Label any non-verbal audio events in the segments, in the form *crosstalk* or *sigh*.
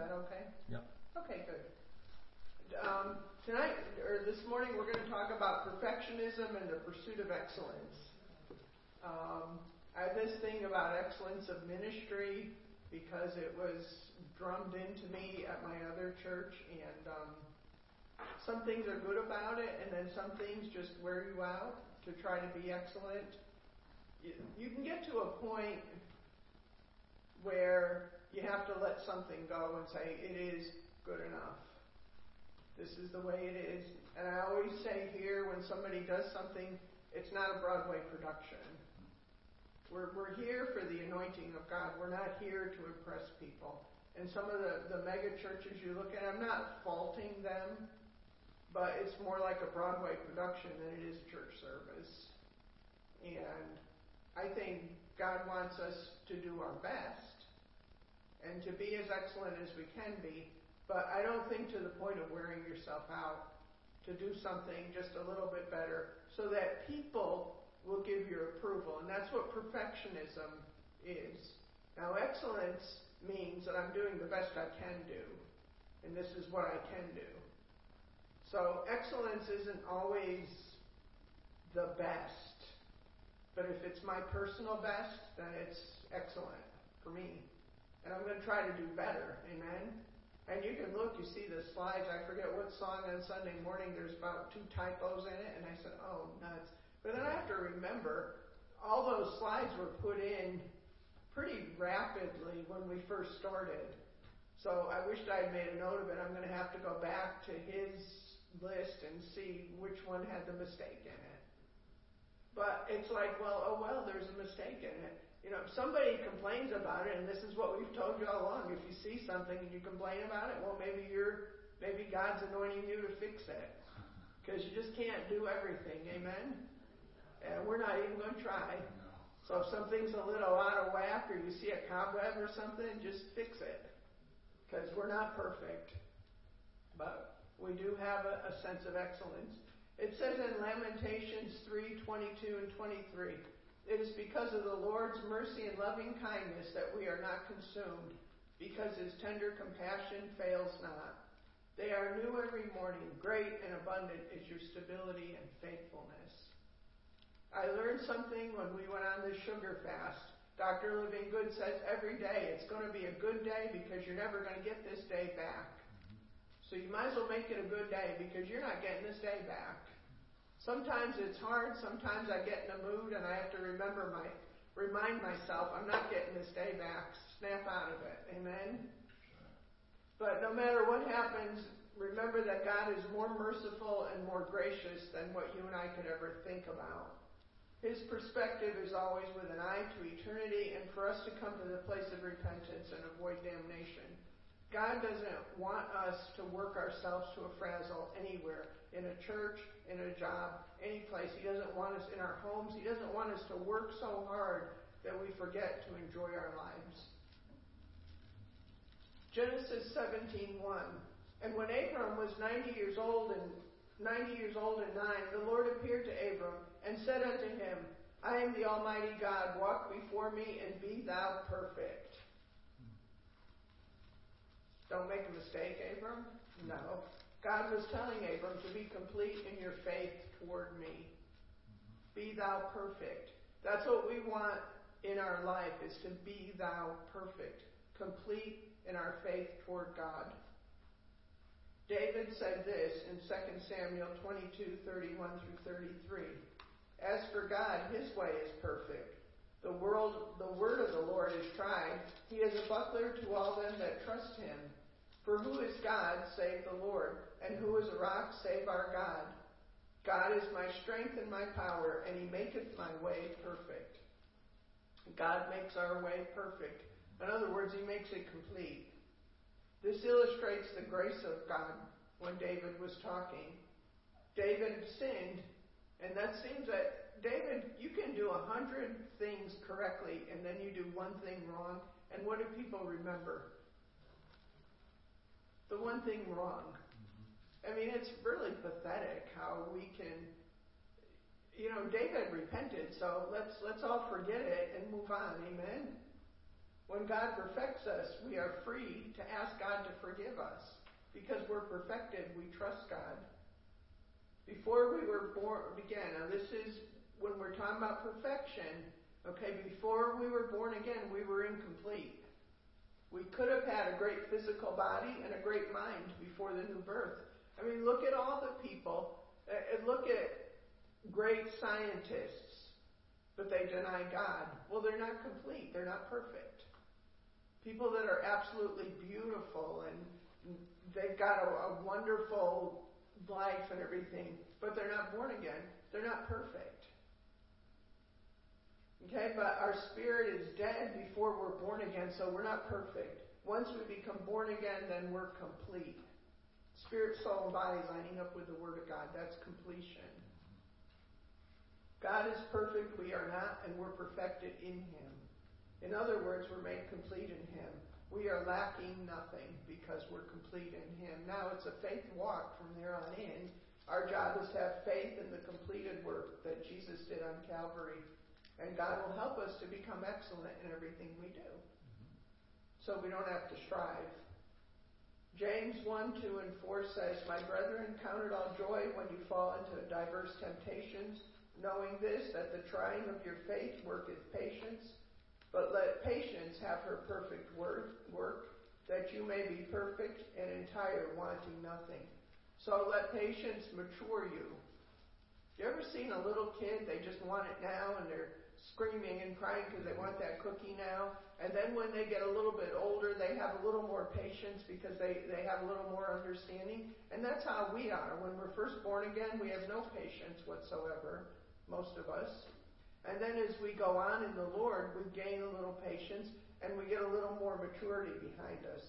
that okay? Yep. Okay, good. Um, tonight, or this morning, we're going to talk about perfectionism and the pursuit of excellence. Um, I have this thing about excellence of ministry because it was drummed into me at my other church, and um, some things are good about it, and then some things just wear you out to try to be excellent. You, you can get to a point where you have to let something go and say, it is good enough. This is the way it is. And I always say here when somebody does something, it's not a Broadway production. We're, we're here for the anointing of God. We're not here to impress people. And some of the, the mega churches you look at, I'm not faulting them, but it's more like a Broadway production than it is church service. And I think God wants us to do our best and to be as excellent as we can be, but I don't think to the point of wearing yourself out to do something just a little bit better so that people will give you approval. And that's what perfectionism is. Now, excellence means that I'm doing the best I can do, and this is what I can do. So, excellence isn't always the best, but if it's my personal best, then it's excellent for me and I'm going to try to do better. Amen. And you can look, you see the slides. I forget what song on Sunday morning. There's about two typos in it, and I said, "Oh, nuts!" But then I have to remember all those slides were put in pretty rapidly when we first started. So I wished I had made a note of it. I'm going to have to go back to his list and see which one had the mistake in it. But it's like, well, oh well, there's a mistake in it. You know, if somebody complains about it, and this is what we've told you all along, if you see something and you complain about it, well, maybe you're, maybe God's anointing you to fix it. *laughs* Because you just can't do everything. Amen? And we're not even going to try. So if something's a little out of whack or you see a cobweb or something, just fix it. Because we're not perfect. But we do have a, a sense of excellence. It says in Lamentations 3 22 and 23. It is because of the Lord's mercy and loving kindness that we are not consumed, because his tender compassion fails not. They are new every morning. Great and abundant is your stability and faithfulness. I learned something when we went on the sugar fast. Dr. Livingood says every day it's going to be a good day because you're never going to get this day back. So you might as well make it a good day because you're not getting this day back. Sometimes it's hard. Sometimes I get in a mood and I have to remember my, remind myself I'm not getting this day back. Snap out of it. Amen. But no matter what happens, remember that God is more merciful and more gracious than what you and I could ever think about. His perspective is always with an eye to eternity and for us to come to the place of repentance and avoid damnation. God doesn't want us to work ourselves to a frazzle anywhere in a church, in a job, any place. He doesn't want us in our homes. He doesn't want us to work so hard that we forget to enjoy our lives. Genesis 17:1. And when Abram was 90 years old and 90 years old and nine, the Lord appeared to Abram and said unto him, I am the Almighty God. Walk before me and be thou perfect. Don't make a mistake, Abram. No. God was telling Abram to be complete in your faith toward me. Be thou perfect. That's what we want in our life is to be thou perfect, complete in our faith toward God. David said this in 2 Samuel 22, 31 through 33. As for God, his way is perfect. The world, the word of the Lord is tried. He is a buckler to all them that trust him. For who is God save the Lord? And who is a rock save our God? God is my strength and my power, and he maketh my way perfect. God makes our way perfect. In other words, he makes it complete. This illustrates the grace of God when David was talking. David sinned, and that seems that David, you can do a hundred things correctly, and then you do one thing wrong, and what do people remember? The one thing wrong. Mm-hmm. I mean, it's really pathetic how we can. You know, David repented, so let's let's all forget it and move on. Amen. When God perfects us, we are free to ask God to forgive us. Because we're perfected, we trust God. Before we were born, again, now this is when we're talking about perfection, okay, before we were born again, we were incomplete. We could have had a great physical body and a great mind before the new birth. I mean, look at all the people, uh, look at great scientists, but they deny God. Well, they're not complete, they're not perfect. People that are absolutely beautiful and they've got a, a wonderful life and everything, but they're not born again. They're not perfect. Okay, but our spirit is dead before we're born again, so we're not perfect. Once we become born again, then we're complete. Spirit, soul, and body lining up with the Word of God. That's completion. God is perfect, we are not, and we're perfected in Him. In other words, we're made complete in Him. We are lacking nothing because we're complete in Him. Now it's a faith walk from there on in. Our job is to have faith in the completed work that Jesus did on Calvary. And God will help us to become excellent in everything we do. So we don't have to strive. James 1, 2, and 4 says, My brethren, count it all joy when you fall into diverse temptations, knowing this, that the trying of your faith worketh patience but let patience have her perfect work, work, that you may be perfect and entire, wanting nothing. So let patience mature you. You ever seen a little kid? They just want it now, and they're screaming and crying because they want that cookie now. And then when they get a little bit older, they have a little more patience because they, they have a little more understanding. And that's how we are. When we're first born again, we have no patience whatsoever, most of us. And then as we go on in the Lord, we gain a little patience and we get a little more maturity behind us.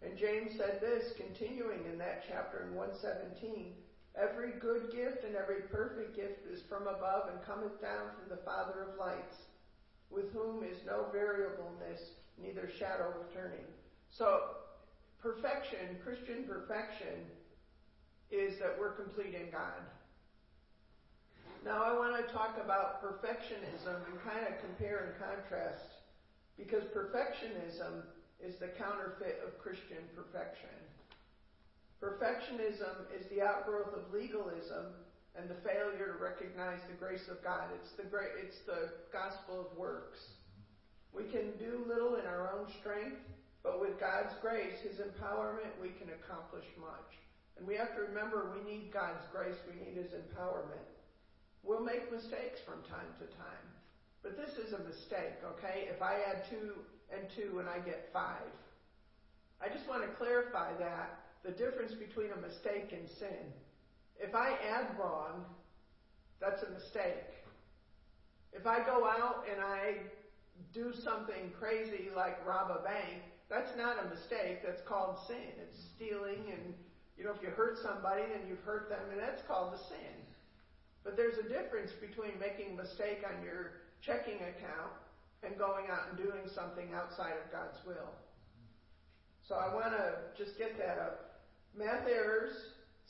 And James said this, continuing in that chapter in 117 Every good gift and every perfect gift is from above and cometh down from the Father of lights, with whom is no variableness, neither shadow of turning. So, perfection, Christian perfection, is that we're complete in God. Now I want to talk about perfectionism and kind of compare and contrast because perfectionism is the counterfeit of Christian perfection. Perfectionism is the outgrowth of legalism and the failure to recognize the grace of God. It's the great, it's the gospel of works. We can do little in our own strength, but with God's grace, His empowerment, we can accomplish much. And we have to remember we need God's grace, we need His empowerment. We'll make mistakes from time to time. But this is a mistake, okay? If I add two and two and I get five. I just want to clarify that the difference between a mistake and sin. If I add wrong, that's a mistake. If I go out and I do something crazy like rob a bank, that's not a mistake. That's called sin. It's stealing, and you know, if you hurt somebody, then you've hurt them, and that's called a sin. But there's a difference between making a mistake on your checking account and going out and doing something outside of God's will. So I want to just get that up. Math errors,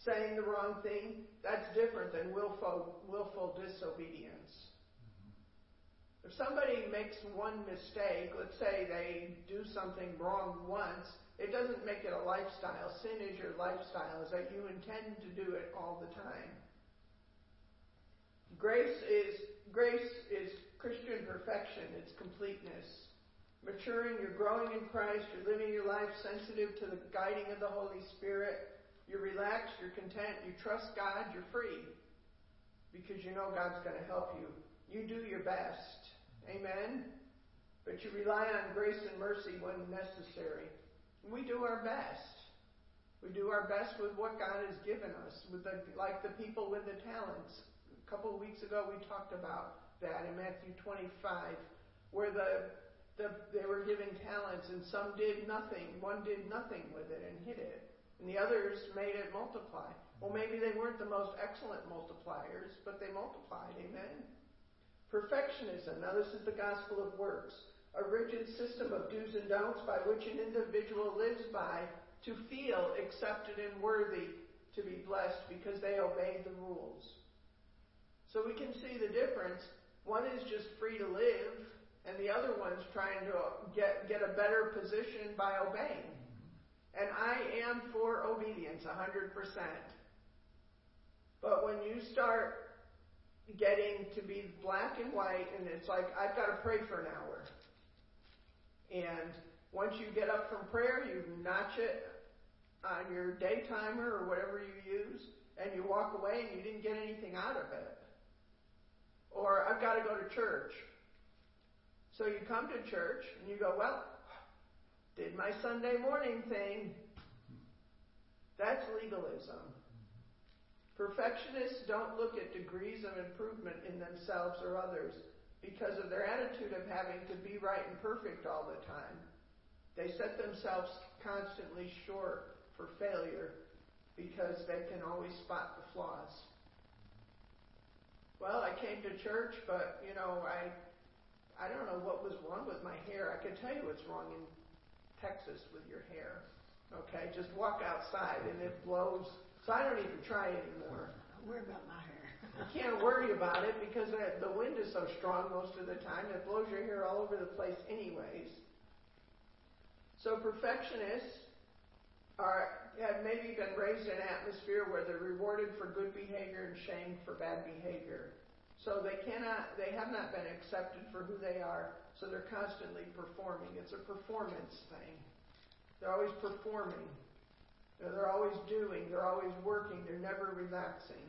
saying the wrong thing, that's different than willful, willful disobedience. Mm-hmm. If somebody makes one mistake, let's say they do something wrong once, it doesn't make it a lifestyle. Sin is your lifestyle, is that you intend to do it all the time. Grace is grace is Christian perfection, it's completeness. Maturing, you're growing in Christ, you're living your life sensitive to the guiding of the Holy Spirit. You're relaxed, you're content, you trust God, you're free. Because you know God's going to help you. You do your best. Amen. But you rely on grace and mercy when necessary. We do our best. We do our best with what God has given us, with the, like the people with the talents a couple of weeks ago, we talked about that in Matthew 25, where the, the they were given talents, and some did nothing. One did nothing with it and hid it, and the others made it multiply. Well, maybe they weren't the most excellent multipliers, but they multiplied. Amen. Perfectionism. Now, this is the gospel of works. A rigid system of do's and don'ts by which an individual lives by to feel accepted and worthy to be blessed because they obeyed the rules. So we can see the difference. One is just free to live, and the other one's trying to get get a better position by obeying. And I am for obedience, a hundred percent. But when you start getting to be black and white, and it's like I've got to pray for an hour, and once you get up from prayer, you notch it on your day timer or whatever you use, and you walk away and you didn't get anything out of it. Or I've got to go to church. So you come to church and you go, well, did my Sunday morning thing. That's legalism. Perfectionists don't look at degrees of improvement in themselves or others because of their attitude of having to be right and perfect all the time. They set themselves constantly short for failure because they can always spot the flaws. Well, I came to church, but you know, I I don't know what was wrong with my hair. I can tell you what's wrong in Texas with your hair. Okay, just walk outside and it blows. So I don't even try anymore. Don't worry about my hair. you can't worry about it because the wind is so strong most of the time it blows your hair all over the place, anyways. So perfectionists are have maybe been raised in an atmosphere where they're rewarded for good behavior and shamed for bad behavior. So they cannot, they have not been accepted for who they are, so they're constantly performing. It's a performance thing. They're always performing. They're always doing. They're always working. They're never relaxing.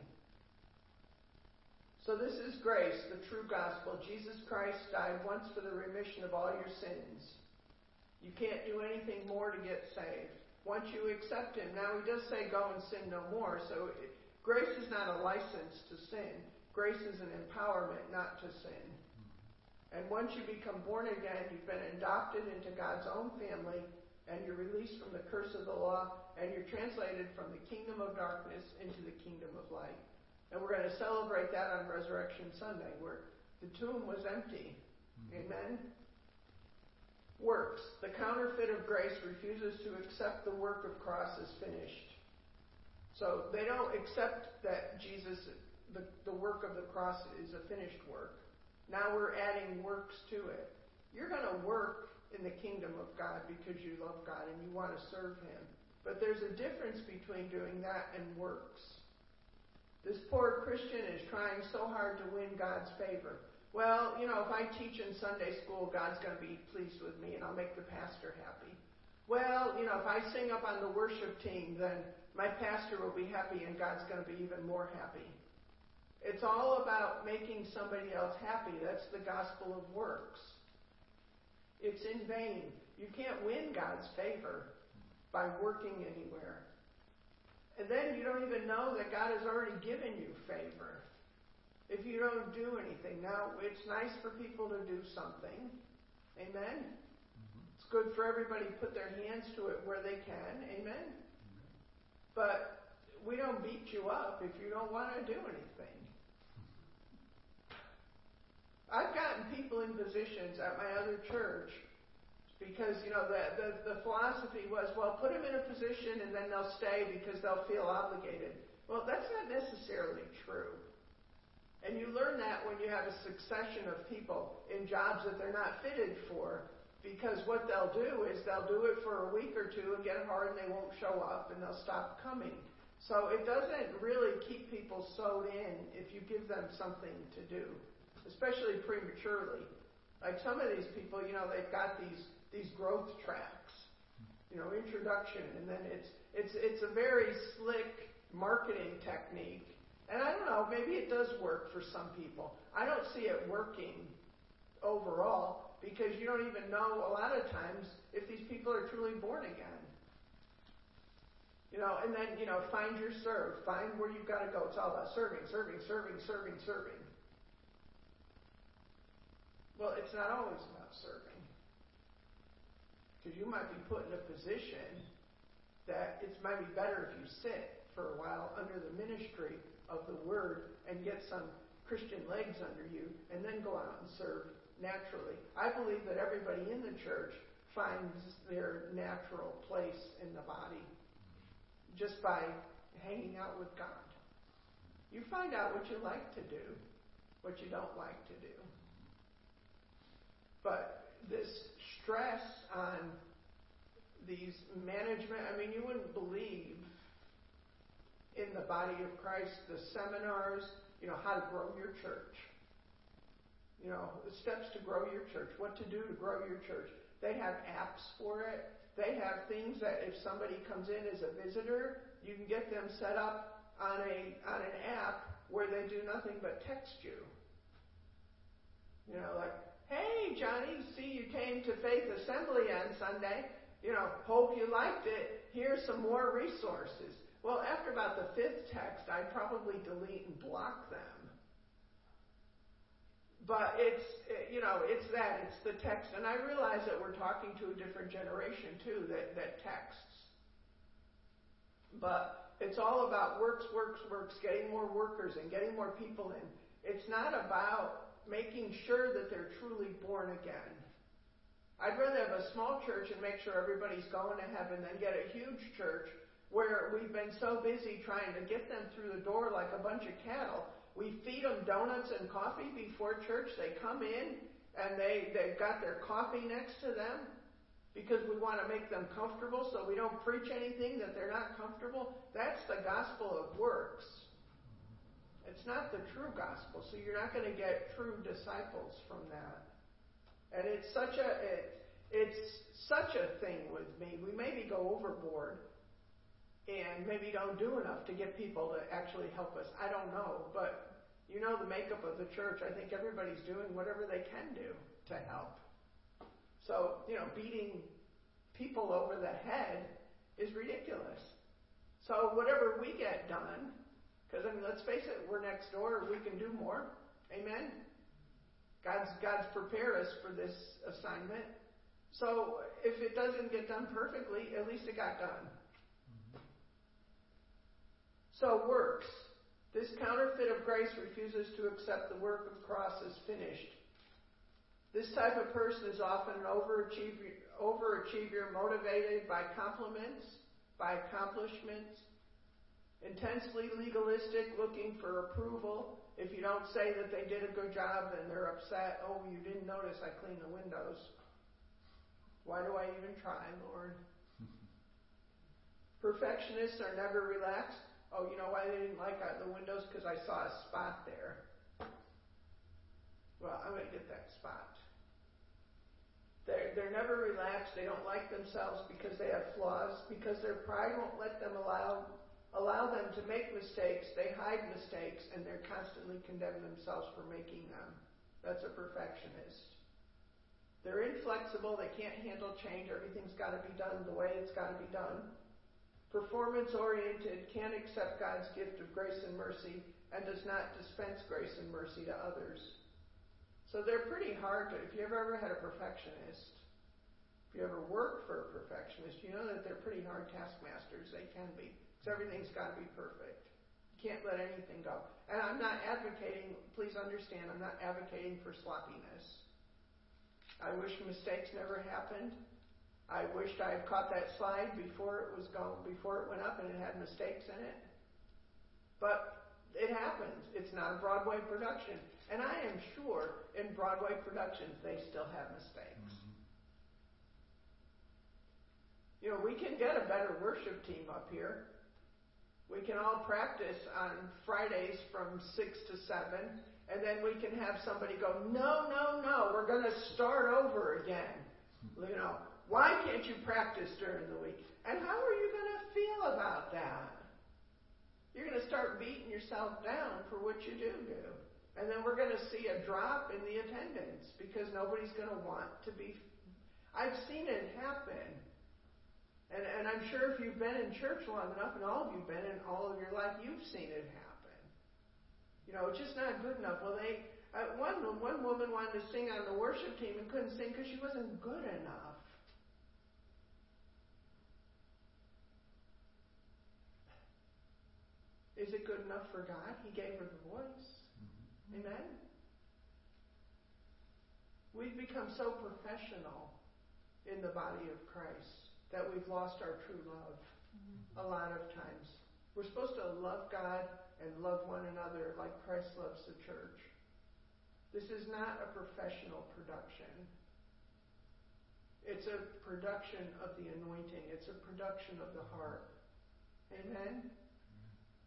So this is grace, the true gospel. Jesus Christ died once for the remission of all your sins. You can't do anything more to get saved. Once you accept Him, now He does say, go and sin no more. So it, grace is not a license to sin. Grace is an empowerment not to sin. And once you become born again, you've been adopted into God's own family, and you're released from the curse of the law, and you're translated from the kingdom of darkness into the kingdom of light. And we're going to celebrate that on Resurrection Sunday, where the tomb was empty. Mm-hmm. Amen? Works. The counterfeit of grace refuses to accept the work of cross as finished. So they don't accept that Jesus the, the work of the cross is a finished work. Now we're adding works to it. You're going to work in the kingdom of God because you love God and you want to serve Him. But there's a difference between doing that and works. This poor Christian is trying so hard to win God's favor. Well, you know, if I teach in Sunday school, God's going to be pleased with me and I'll make the pastor happy. Well, you know, if I sing up on the worship team, then my pastor will be happy and God's going to be even more happy. It's all about making somebody else happy. That's the gospel of works. It's in vain. You can't win God's favor by working anywhere. And then you don't even know that God has already given you favor if you don't do anything. Now, it's nice for people to do something. Amen? Mm-hmm. It's good for everybody to put their hands to it where they can. Amen? Mm-hmm. But we don't beat you up if you don't want to do anything. I've gotten people in positions at my other church because you know the, the the philosophy was well put them in a position and then they'll stay because they'll feel obligated. Well, that's not necessarily true. And you learn that when you have a succession of people in jobs that they're not fitted for because what they'll do is they'll do it for a week or two and get hard and they won't show up and they'll stop coming. So it doesn't really keep people sewed in if you give them something to do especially prematurely. Like some of these people, you know, they've got these these growth tracks, you know, introduction, and then it's it's it's a very slick marketing technique. And I don't know, maybe it does work for some people. I don't see it working overall because you don't even know a lot of times if these people are truly born again. You know, and then, you know, find your serve. Find where you've got to go. It's all about serving, serving, serving, serving, serving. Well, it's not always about serving. Because you might be put in a position that it might be better if you sit for a while under the ministry of the Word and get some Christian legs under you and then go out and serve naturally. I believe that everybody in the church finds their natural place in the body just by hanging out with God. You find out what you like to do, what you don't like to do. But this stress on these management, I mean, you wouldn't believe in the body of Christ the seminars, you know, how to grow your church. You know, the steps to grow your church, what to do to grow your church. They have apps for it. They have things that if somebody comes in as a visitor, you can get them set up on a on an app where they do nothing but text you. You know, like, hey Johnny, see you came to Faith Assembly on Sunday. You know, hope you liked it. Here's some more resources. Well, after about the fifth text, I'd probably delete and block them. But it's, you know, it's that, it's the text. And I realize that we're talking to a different generation too that, that texts. But it's all about works, works, works, getting more workers and getting more people in. It's not about making sure that they're truly born again. I'd rather have a small church and make sure everybody's going to heaven than get a huge church where we've been so busy trying to get them through the door like a bunch of cattle we feed them donuts and coffee before church. They come in and they, they've got their coffee next to them because we want to make them comfortable so we don't preach anything that they're not comfortable. That's the gospel of works. It's not the true gospel, so you're not going to get true disciples from that. And it's such a it, it's such a thing with me. We maybe go overboard and maybe don't do enough to get people to actually help us. I don't know, but you know the makeup of the church. I think everybody's doing whatever they can do to help. So, you know, beating people over the head is ridiculous. So, whatever we get done, because I mean, let's face it, we're next door, we can do more. Amen? God's, God's prepared us for this assignment. So, if it doesn't get done perfectly, at least it got done. So, works. This counterfeit of grace refuses to accept the work of the cross as finished. This type of person is often an overachiever, overachiever motivated by compliments, by accomplishments, intensely legalistic, looking for approval. If you don't say that they did a good job, then they're upset. Oh, you didn't notice I cleaned the windows. Why do I even try, Lord? *laughs* Perfectionists are never relaxed. Oh, you know why they didn't like the windows? Because I saw a spot there. Well, I'm going to get that spot. They're, they're never relaxed. They don't like themselves because they have flaws, because their pride won't let them allow, allow them to make mistakes. They hide mistakes, and they're constantly condemning themselves for making them. That's a perfectionist. They're inflexible. They can't handle change. Everything's got to be done the way it's got to be done performance oriented, can't accept God's gift of grace and mercy, and does not dispense grace and mercy to others. So they're pretty hard to, if you ever had a perfectionist, if you ever worked for a perfectionist, you know that they're pretty hard taskmasters. They can be. Because everything's got to be perfect. You can't let anything go. And I'm not advocating, please understand, I'm not advocating for sloppiness. I wish mistakes never happened. I wished I had caught that slide before it was gone, before it went up and it had mistakes in it. But it happens. It's not a Broadway production. And I am sure in Broadway productions they still have mistakes. Mm-hmm. You know, we can get a better worship team up here. We can all practice on Fridays from 6 to 7, and then we can have somebody go, No, no, no, we're going to start over again. Hmm. You know, why can't you practice during the week? And how are you going to feel about that? You're going to start beating yourself down for what you do do. And then we're going to see a drop in the attendance because nobody's going to want to be. I've seen it happen. And, and I'm sure if you've been in church long enough, and all of you've been in all of your life, you've seen it happen. You know, it's just not good enough. Well, they uh, one one woman wanted to sing on the worship team and couldn't sing because she wasn't good enough. Is it good enough for God? He gave her the voice. Mm-hmm. Amen? We've become so professional in the body of Christ that we've lost our true love mm-hmm. a lot of times. We're supposed to love God and love one another like. Christ loves the church. This is not a professional production. It's a production of the anointing. It's a production of the heart. Amen?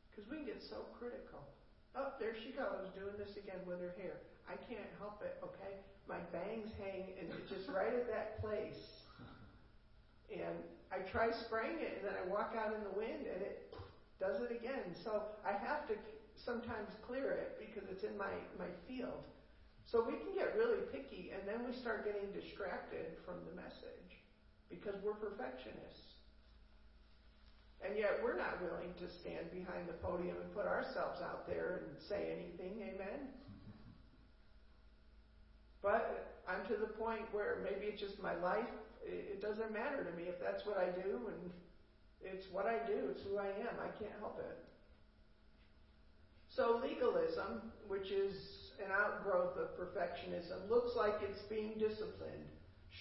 Because we can get so critical. Oh, there she goes, doing this again with her hair. I can't help it, okay? My bangs hang and just right at that place. And I try spraying it and then I walk out in the wind and it does it again. So I have to sometimes clear it because it's in my, my field. So we can get really picky and then we start getting distracted from the message because we're perfectionists. And yet we're not willing to stand behind the podium and put ourselves out there and say anything. Amen? But to the point where maybe it's just my life. It doesn't matter to me if that's what I do, and it's what I do. It's who I am. I can't help it. So legalism, which is an outgrowth of perfectionism, looks like it's being disciplined.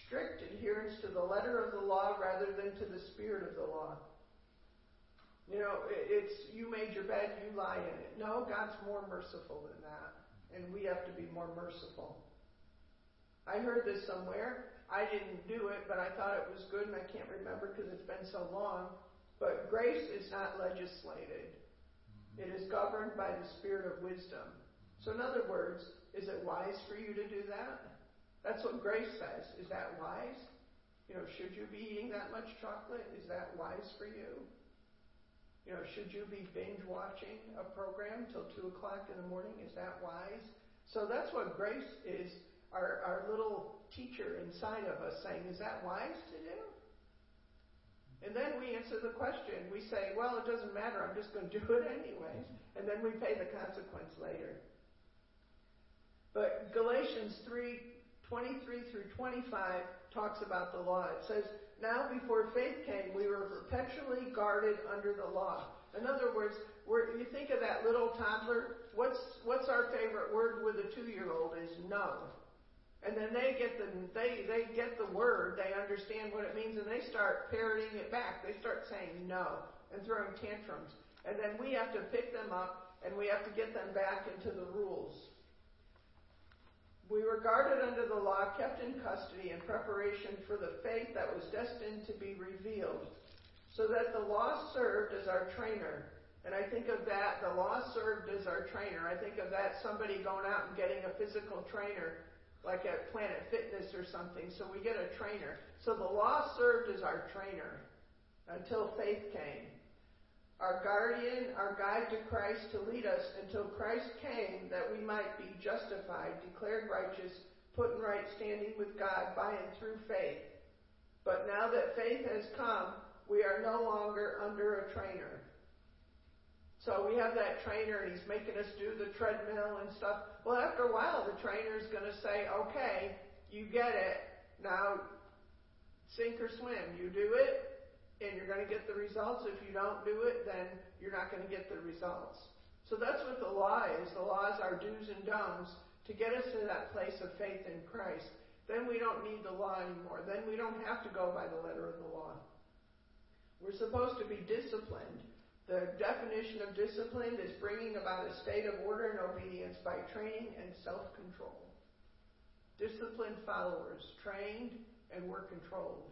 Strict adherence to the letter of the law rather than to the spirit of the law. You know, it's you made your bed, you lie in it. No, God's more merciful than that. And we have to be more merciful. I heard this somewhere. I didn't do it, but I thought it was good, and I can't remember because it's been so long. But grace is not legislated, it is governed by the spirit of wisdom. So, in other words, is it wise for you to do that? That's what grace says. Is that wise? You know, should you be eating that much chocolate? Is that wise for you? You know, should you be binge watching a program till 2 o'clock in the morning? Is that wise? So that's what grace is our, our little teacher inside of us saying, Is that wise to do? And then we answer the question. We say, Well, it doesn't matter. I'm just going to do it anyways. And then we pay the consequence later. But Galatians 3 23 through 25 talks about the law. It says, Now before faith came, we were perpetually guarded under the law. In other words, you think of that little toddler, what's what's our favorite word with a two year old is no. And then they get the they they get the word, they understand what it means, and they start parroting it back. They start saying no and throwing tantrums. And then we have to pick them up and we have to get them back into the rules. We were guarded under the law, kept in custody in preparation for the faith that was destined to be revealed, so that the law served as our trainer. And I think of that, the law served as our trainer. I think of that somebody going out and getting a physical trainer, like at Planet Fitness or something. So we get a trainer. So the law served as our trainer until faith came our guardian, our guide to Christ to lead us until Christ came that we might be justified, declared righteous, put in right standing with God by and through faith. But now that faith has come, we are no longer under a trainer. So we have that trainer and he's making us do the treadmill and stuff. Well, after a while, the trainer's going to say, okay, you get it. Now, sink or swim. You do it, and you're going to get the results. If you don't do it, then you're not going to get the results. So that's what the law is. The law is our do's and don'ts to get us to that place of faith in Christ. Then we don't need the law anymore. Then we don't have to go by the letter of the law. We're supposed to be disciplined. The definition of discipline is bringing about a state of order and obedience by training and self control. Disciplined followers, trained and we're controlled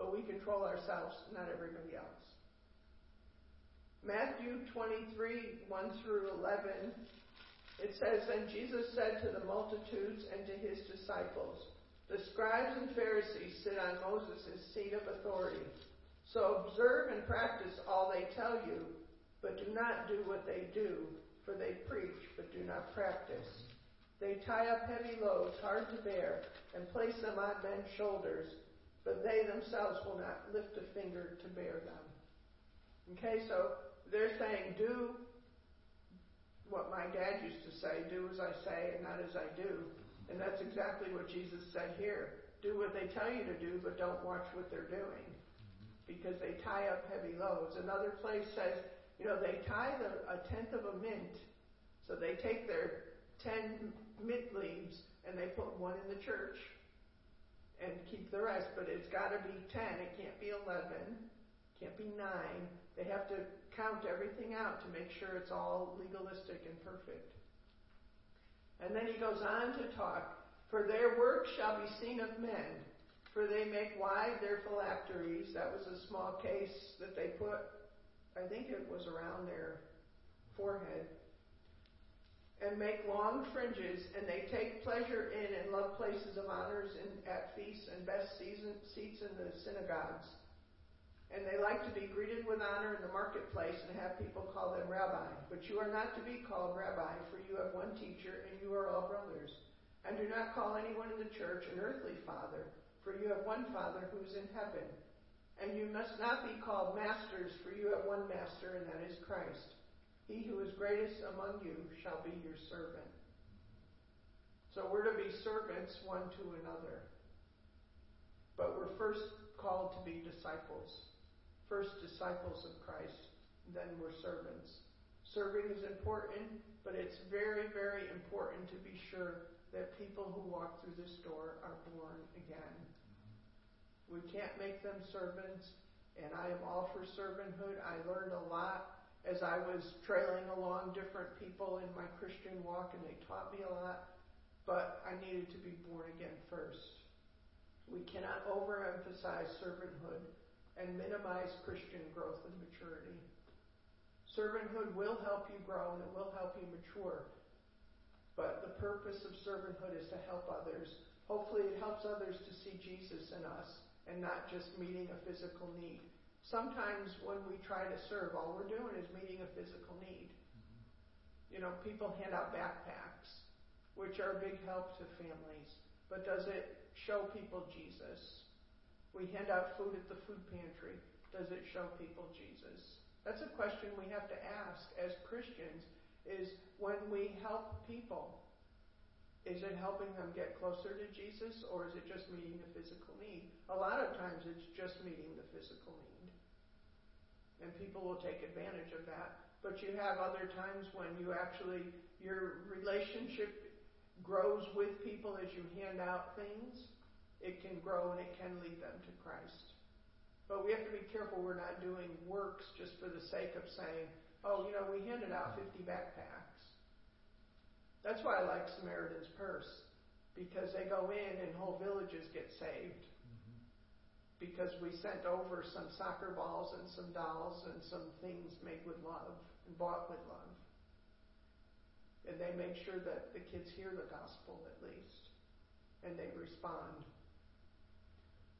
but we control ourselves, not everybody else. Matthew 23, 1 through 11, it says, And Jesus said to the multitudes and to his disciples, The scribes and Pharisees sit on Moses' seat of authority. So observe and practice all they tell you, but do not do what they do, for they preach, but do not practice. They tie up heavy loads hard to bear and place them on men's shoulders but they themselves will not lift a finger to bear them. Okay, so they're saying, do what my dad used to say, do as I say and not as I do. And that's exactly what Jesus said here. Do what they tell you to do, but don't watch what they're doing. Because they tie up heavy loads. Another place says, you know, they tie the, a tenth of a mint. So they take their ten mint leaves and they put one in the church and keep the rest, but it's got to be 10. It can't be 11. Can't be 9. They have to count everything out to make sure it's all legalistic and perfect. And then he goes on to talk, For their work shall be seen of men, for they make wide their phylacteries. That was a small case that they put, I think it was around their forehead. And make long fringes, and they take pleasure in and love places of honors in, at feasts and best season, seats in the synagogues. And they like to be greeted with honor in the marketplace and have people call them rabbi. But you are not to be called rabbi, for you have one teacher, and you are all brothers. And do not call anyone in the church an earthly father for you have one Father who is in heaven. And you must not be called masters, for you have one master, and that is Christ. He who is greatest among you shall be your servant. So we're to be servants one to another. But we're first called to be disciples. First, disciples of Christ, then we're servants. Serving is important, but it's very, very important to be sure that people who walk through this door are born again. We can't make them servants, and I am all for servanthood. I learned a lot as I was trailing along different people in my Christian walk, and they taught me a lot, but I needed to be born again first. We cannot overemphasize servanthood and minimize Christian growth and maturity. Servanthood will help you grow and it will help you mature. But the purpose of servanthood is to help others. Hopefully, it helps others to see Jesus in us and not just meeting a physical need. Sometimes when we try to serve, all we're doing is meeting a physical need. Mm-hmm. You know, people hand out backpacks, which are a big help to families. But does it show people Jesus? We hand out food at the food pantry. Does it show people Jesus? That's a question we have to ask as Christians is when we help people, is it helping them get closer to Jesus or is it just meeting the physical need? A lot of times it's just meeting the physical need. And people will take advantage of that. But you have other times when you actually, your relationship grows with people as you hand out things. It can grow and it can lead them to Christ. But we have to be careful we're not doing works just for the sake of saying, oh, you know, we handed out 50 backpacks. That's why I like Samaritan's Purse, because they go in and whole villages get saved. Mm-hmm. Because we sent over some soccer balls and some dolls and some things made with love and bought with love. And they make sure that the kids hear the gospel at least and they respond.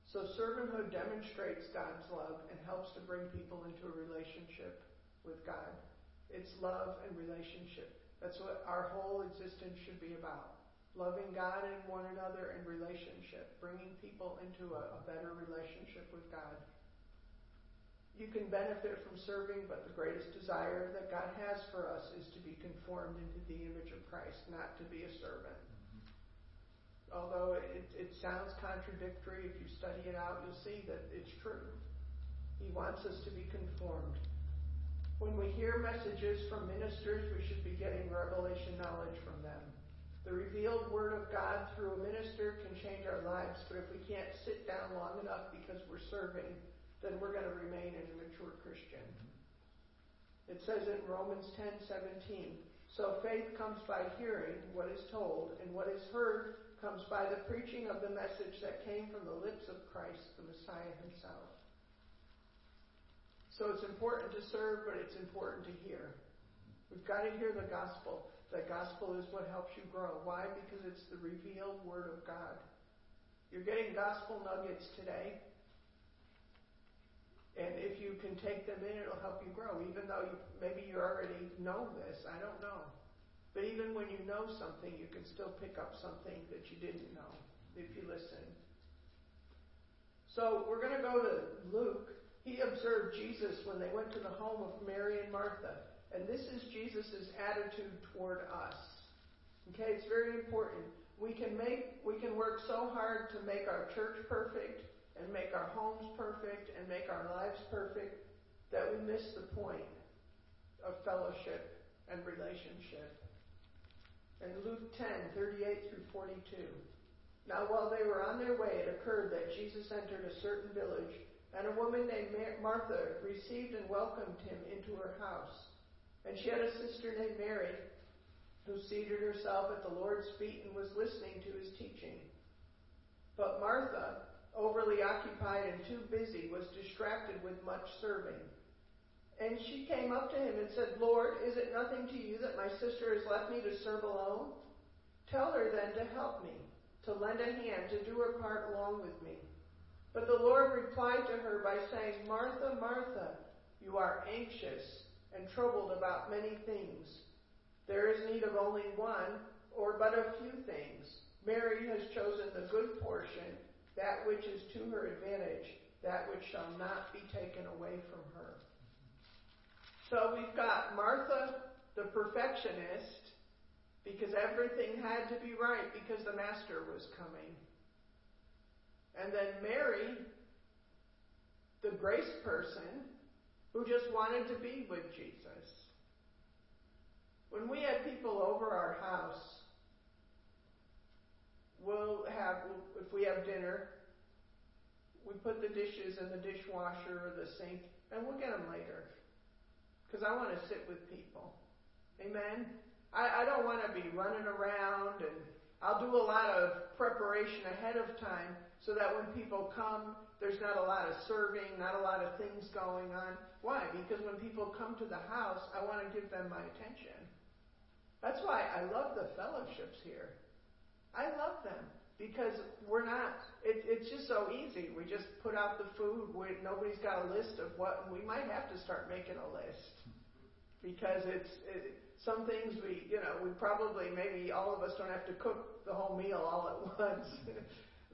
So servanthood demonstrates God's love and helps to bring people into a relationship with God. It's love and relationship. That's what our whole existence should be about. Loving God and one another in relationship, bringing people into a, a better relationship with God. You can benefit from serving, but the greatest desire that God has for us is to be conformed into the image of Christ, not to be a servant. Mm-hmm. Although it, it sounds contradictory, if you study it out, you'll see that it's true. He wants us to be conformed. When we hear messages from ministers, we should be getting revelation knowledge from them. The revealed Word of God through a minister can change our lives, but if we can't sit down long enough because we're serving, then we're going to remain an immature Christian. It says in Romans 10 17, so faith comes by hearing what is told, and what is heard comes by the preaching of the message that came from the lips of Christ, the Messiah himself. So it's important to serve, but it's important to hear. We've got to hear the gospel. The gospel is what helps you grow. Why? Because it's the revealed word of God. You're getting gospel nuggets today. And if you can take them in, it'll help you grow. Even though you, maybe you already know this, I don't know. But even when you know something, you can still pick up something that you didn't know if you listen. So we're going to go to Luke he observed Jesus when they went to the home of Mary and Martha. And this is Jesus' attitude toward us. Okay, it's very important. We can make we can work so hard to make our church perfect and make our homes perfect and make our lives perfect that we miss the point of fellowship and relationship. In Luke 10, 38 through 42. Now while they were on their way, it occurred that Jesus entered a certain village and a woman named Martha received and welcomed him into her house. And she had a sister named Mary who seated herself at the Lord's feet and was listening to his teaching. But Martha overly occupied and too busy, was distracted with much serving. And she came up to him and said, Lord, is it nothing to you that my sister has left me to serve alone? Tell her then to help me, to lend a hand, to do her part along with me. But the Lord replied to her by saying, Martha, Martha, you are anxious and troubled about many things. There is need of only one, or but a few things. Mary has chosen the good portion, that which is to her advantage, that which shall not be taken away from her. So we've got Martha, the perfectionist, because everything had to be right because the master was coming. And then Mary, the grace person, who just wanted to be with Jesus. When we have people over our house, we'll have, if we have dinner, we put the dishes in the dishwasher or the sink, and we'll get them later. Because I want to sit with people. Amen? I, I don't want to be running around, and I'll do a lot of preparation ahead of time so that when people come, there's not a lot of serving, not a lot of things going on. Why? Because when people come to the house, I want to give them my attention. That's why I love the fellowships here. I love them because we're not. It, it's just so easy. We just put out the food. We, nobody's got a list of what. We might have to start making a list because it's it, some things we, you know, we probably maybe all of us don't have to cook the whole meal all at *laughs* once,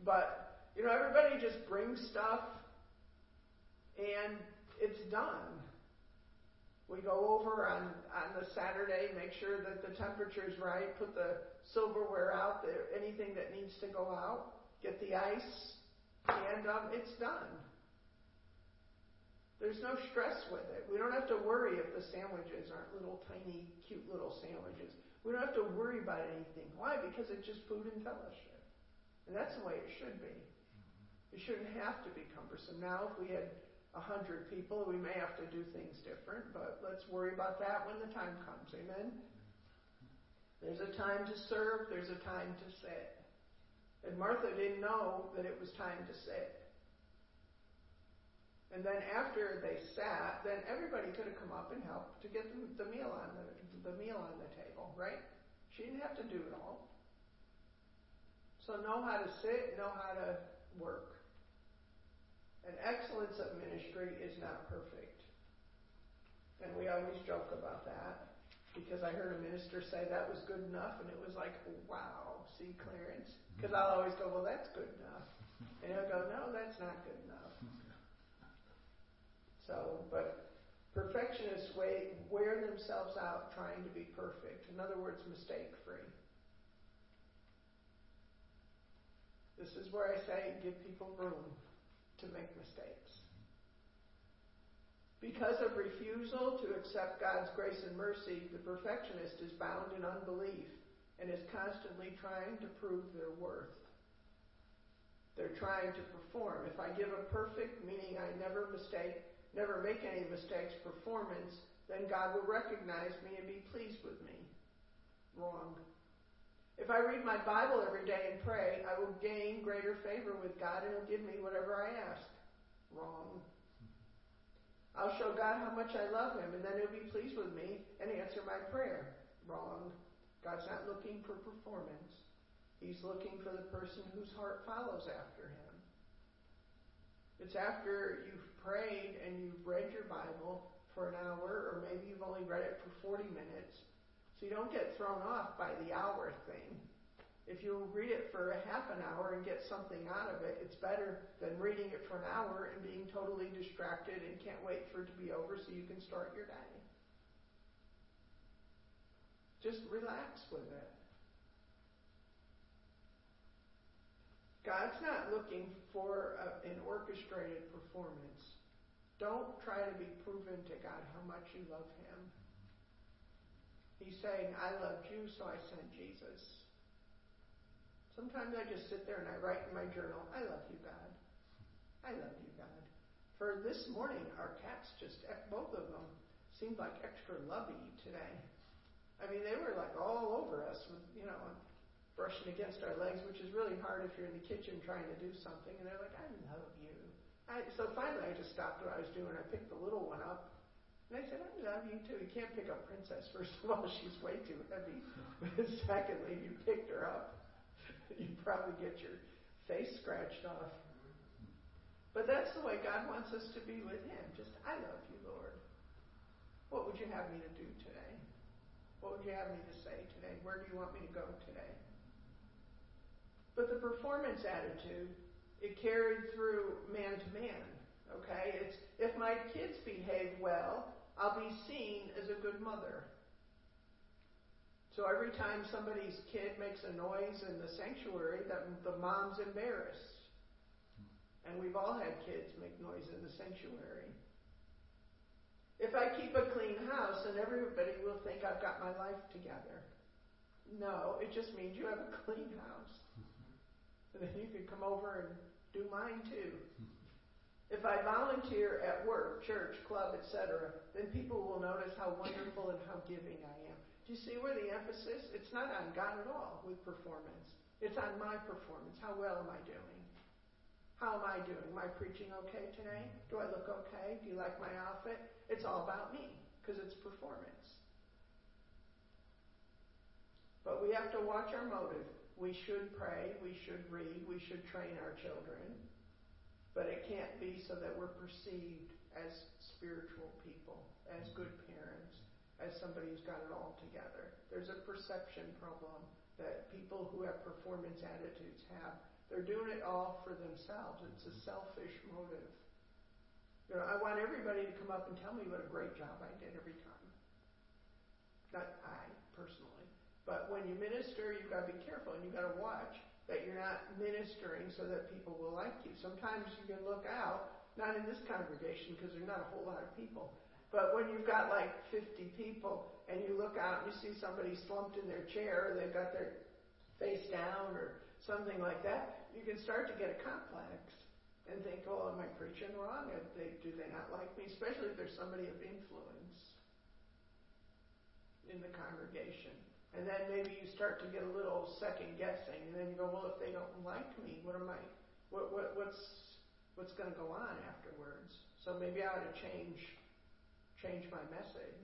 but you know, everybody just brings stuff and it's done. We go over on, on the Saturday, make sure that the temperature is right, put the silverware out, there, anything that needs to go out, get the ice, and um, it's done. There's no stress with it. We don't have to worry if the sandwiches aren't little tiny, cute little sandwiches. We don't have to worry about anything. Why? Because it's just food and fellowship. And that's the way it should be. It shouldn't have to be cumbersome. Now, if we had a hundred people, we may have to do things different, but let's worry about that when the time comes. Amen? There's a time to serve, there's a time to sit. And Martha didn't know that it was time to sit. And then after they sat, then everybody could have come up and helped to get the, the meal on the, the meal on the table, right? She didn't have to do it all. So know how to sit, know how to work. And excellence of ministry is not perfect. And we always joke about that because I heard a minister say that was good enough, and it was like, wow, see, Clarence? Mm-hmm. Because I'll always go, well, that's good enough. And he'll go, no, that's not good enough. So, but perfectionists wear themselves out trying to be perfect. In other words, mistake free. This is where I say give people room to make mistakes. Because of refusal to accept God's grace and mercy, the perfectionist is bound in unbelief and is constantly trying to prove their worth. They're trying to perform. If I give a perfect, meaning I never mistake, never make any mistakes, performance, then God will recognize me and be pleased with me. Wrong. If I read my Bible every day and pray, I will gain greater favor with God and He'll give me whatever I ask. Wrong. I'll show God how much I love Him and then He'll be pleased with me and answer my prayer. Wrong. God's not looking for performance. He's looking for the person whose heart follows after Him. It's after you've prayed and you've read your Bible for an hour, or maybe you've only read it for 40 minutes, so you don't get thrown off by the hour thing. If you read it for a half an hour and get something out of it, it's better than reading it for an hour and being totally distracted and can't wait for it to be over so you can start your day. Just relax with it. God's not looking for a, an orchestrated performance. Don't try to be proven to God how much you love Him. He's saying, I loved you, so I sent Jesus. Sometimes I just sit there and I write in my journal, I love you, God. I love you, God. For this morning, our cats just, both of them, seemed like extra lovey today. I mean, they were like all over us with, you know, brushing against our legs, which is really hard if you're in the kitchen trying to do something. And they're like, I love you. I, so finally, I just stopped what I was doing. I picked the little one up. And I said, I love you too. You can't pick up Princess. First of all, she's way too heavy. Secondly, if you picked her up, you'd probably get your face scratched off. But that's the way God wants us to be with Him. Just, I love you, Lord. What would you have me to do today? What would you have me to say today? Where do you want me to go today? But the performance attitude, it carried through man to man. Okay? It's if my kids behave well, I'll be seen as a good mother. So every time somebody's kid makes a noise in the sanctuary, that the mom's embarrassed. And we've all had kids make noise in the sanctuary. If I keep a clean house, then everybody will think I've got my life together. No, it just means you have a clean house. And then you can come over and do mine too. If I volunteer at work, church, club, etc., then people will notice how wonderful and how giving I am. Do you see where the emphasis? It's not on God at all with performance. It's on my performance. How well am I doing? How am I doing? Am I preaching okay today? Do I look okay? Do you like my outfit? It's all about me because it's performance. But we have to watch our motive. We should pray, we should read, we should train our children. But it can't be so that we're perceived as spiritual people, as good parents, as somebody who's got it all together. There's a perception problem that people who have performance attitudes have they're doing it all for themselves. It's a selfish motive. You know, I want everybody to come up and tell me what a great job I did every time. Not I, personally. But when you minister, you've got to be careful and you've got to watch that you're not ministering so that people will like you. Sometimes you can look out, not in this congregation because there's not a whole lot of people, but when you've got like 50 people and you look out and you see somebody slumped in their chair, or they've got their face down or something like that, you can start to get a complex and think, oh, am I preaching wrong? Do they not like me? Especially if there's somebody of influence in the congregation. And then maybe you start to get a little second guessing, and then you go, well, if they don't like me, what am I? What, what what's what's going to go on afterwards? So maybe I ought to change change my message.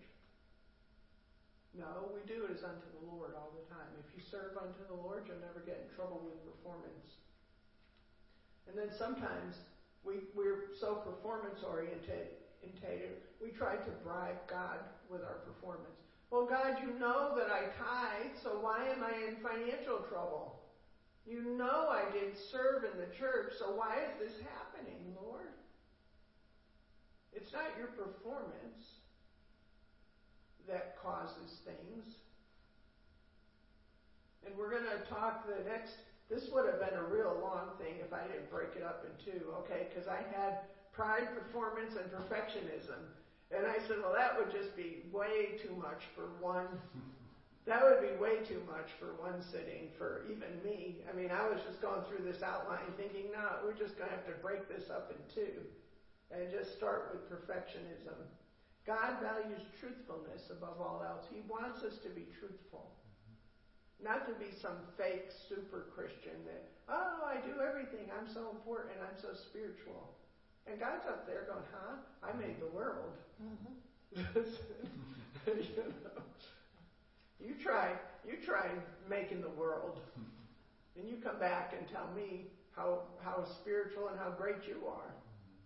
No, we do it as unto the Lord all the time. If you serve unto the Lord, you'll never get in trouble with performance. And then sometimes we, we're so performance oriented, we try to bribe God with our performance. Well, God, you know that I tithe, so why am I in financial trouble? You know I did serve in the church, so why is this happening, Lord? It's not your performance that causes things. And we're going to talk the next, this would have been a real long thing if I didn't break it up in two, okay? Because I had pride, performance, and perfectionism. And I said, well, that would just be way too much for one. That would be way too much for one sitting for even me. I mean, I was just going through this outline thinking, no, we're just going to have to break this up in two and just start with perfectionism. God values truthfulness above all else. He wants us to be truthful. Not to be some fake super Christian that, oh, I do everything. I'm so important. I'm so spiritual. And God's up there going, huh? I mm-hmm. made the world. Mm-hmm. *laughs* you, know, you try, you try making the world. Mm-hmm. And you come back and tell me how, how spiritual and how great you are. Mm-hmm.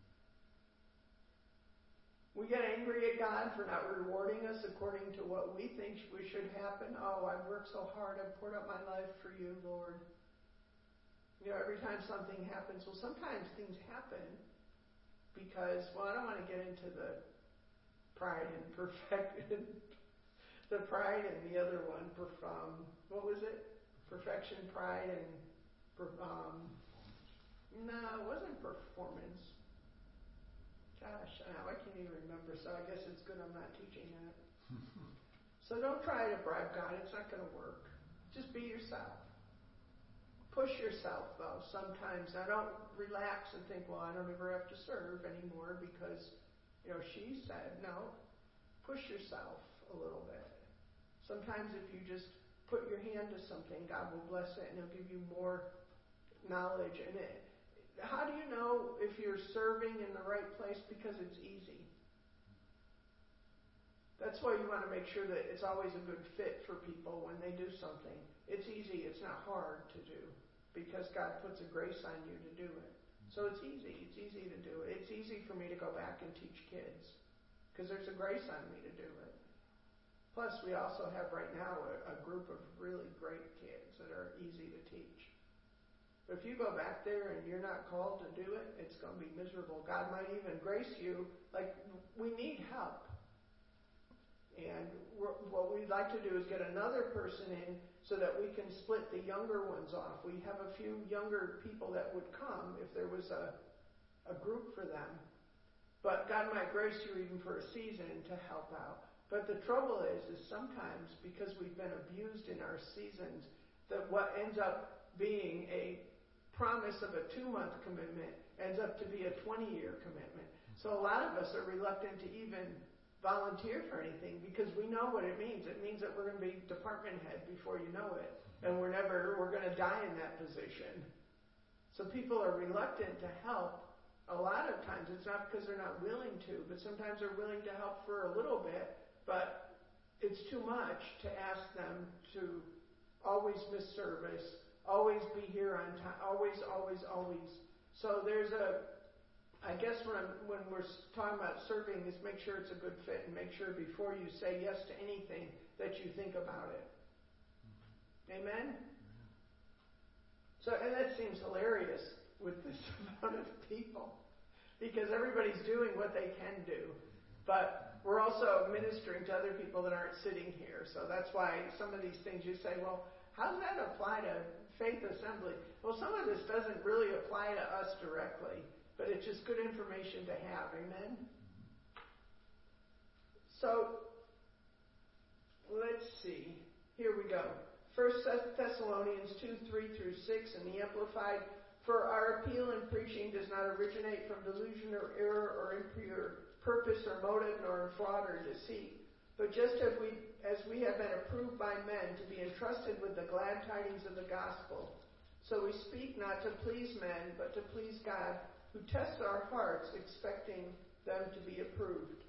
We get angry at God for not rewarding us according to what we think we should happen. Oh, I've worked so hard. I've poured out my life for you, Lord. You know, every time something happens, well, sometimes things happen because, well, I don't want to get into the pride and perfection, *laughs* the pride and the other one, um, what was it? Perfection, pride, and um, no, it wasn't performance. Gosh, now I can't even remember, so I guess it's good I'm not teaching that. *laughs* so don't try to bribe God. It's not going to work. Just be yourself. Push yourself, though, sometimes. I don't relax and think, well, I don't ever have to serve anymore because, you know, she said, no. Push yourself a little bit. Sometimes if you just put your hand to something, God will bless it and He'll give you more knowledge in it. How do you know if you're serving in the right place? Because it's easy. That's why you want to make sure that it's always a good fit for people when they do something. It's easy, it's not hard to do because God puts a grace on you to do it. Mm-hmm. So it's easy. It's easy to do it. It's easy for me to go back and teach kids because there's a grace on me to do it. Plus, we also have right now a, a group of really great kids that are easy to teach. But if you go back there and you're not called to do it, it's going to be miserable. God might even grace you. Like, we need help. And what we'd like to do is get another person in so that we can split the younger ones off. We have a few younger people that would come if there was a, a group for them. But God might grace you even for a season to help out. But the trouble is, is sometimes because we've been abused in our seasons, that what ends up being a promise of a two month commitment ends up to be a 20 year commitment. So a lot of us are reluctant to even volunteer for anything because we know what it means. It means that we're going to be department head before you know it. And we're never, we're going to die in that position. So people are reluctant to help a lot of times. It's not because they're not willing to, but sometimes they're willing to help for a little bit but it's too much to ask them to always miss service, always be here on time, always, always, always. So there's a, I guess when, I'm, when we're talking about serving is make sure it's a good fit and make sure before you say yes to anything that you think about it. Amen? So, and that seems hilarious with this *laughs* amount of people because everybody's doing what they can do. But we're also ministering to other people that aren't sitting here. So that's why some of these things you say, well, how does that apply to Faith Assembly? Well, some of this doesn't really apply to us directly, but it's just good information to have. Amen? So, let's see. Here we go. First Thessalonians 2, 3 through 6 in the Amplified. For our appeal in preaching does not originate from delusion or error or impure purpose or motive, nor fraud or deceit. But just as we, as we have been approved by men to be entrusted with the glad tidings of the gospel, so we speak not to please men, but to please God, who tests our hearts, expecting them to be approved.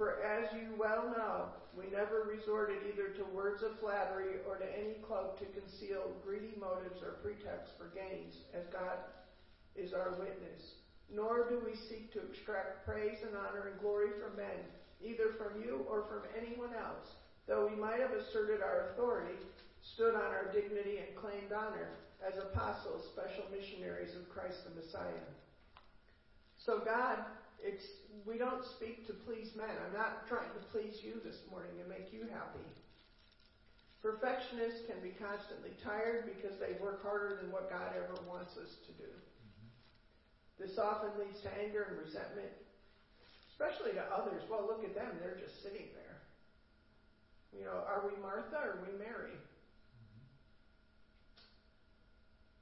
For as you well know, we never resorted either to words of flattery or to any cloak to conceal greedy motives or pretexts for gains, as God is our witness nor do we seek to extract praise and honor and glory from men, either from you or from anyone else, though we might have asserted our authority, stood on our dignity, and claimed honor as apostles, special missionaries of Christ the Messiah. So, God, we don't speak to please men. I'm not trying to please you this morning and make you happy. Perfectionists can be constantly tired because they work harder than what God ever wants us to do. Mm-hmm. This often leads to anger and resentment, especially to others. Well, look at them, they're just sitting there. You know, are we Martha or are we Mary?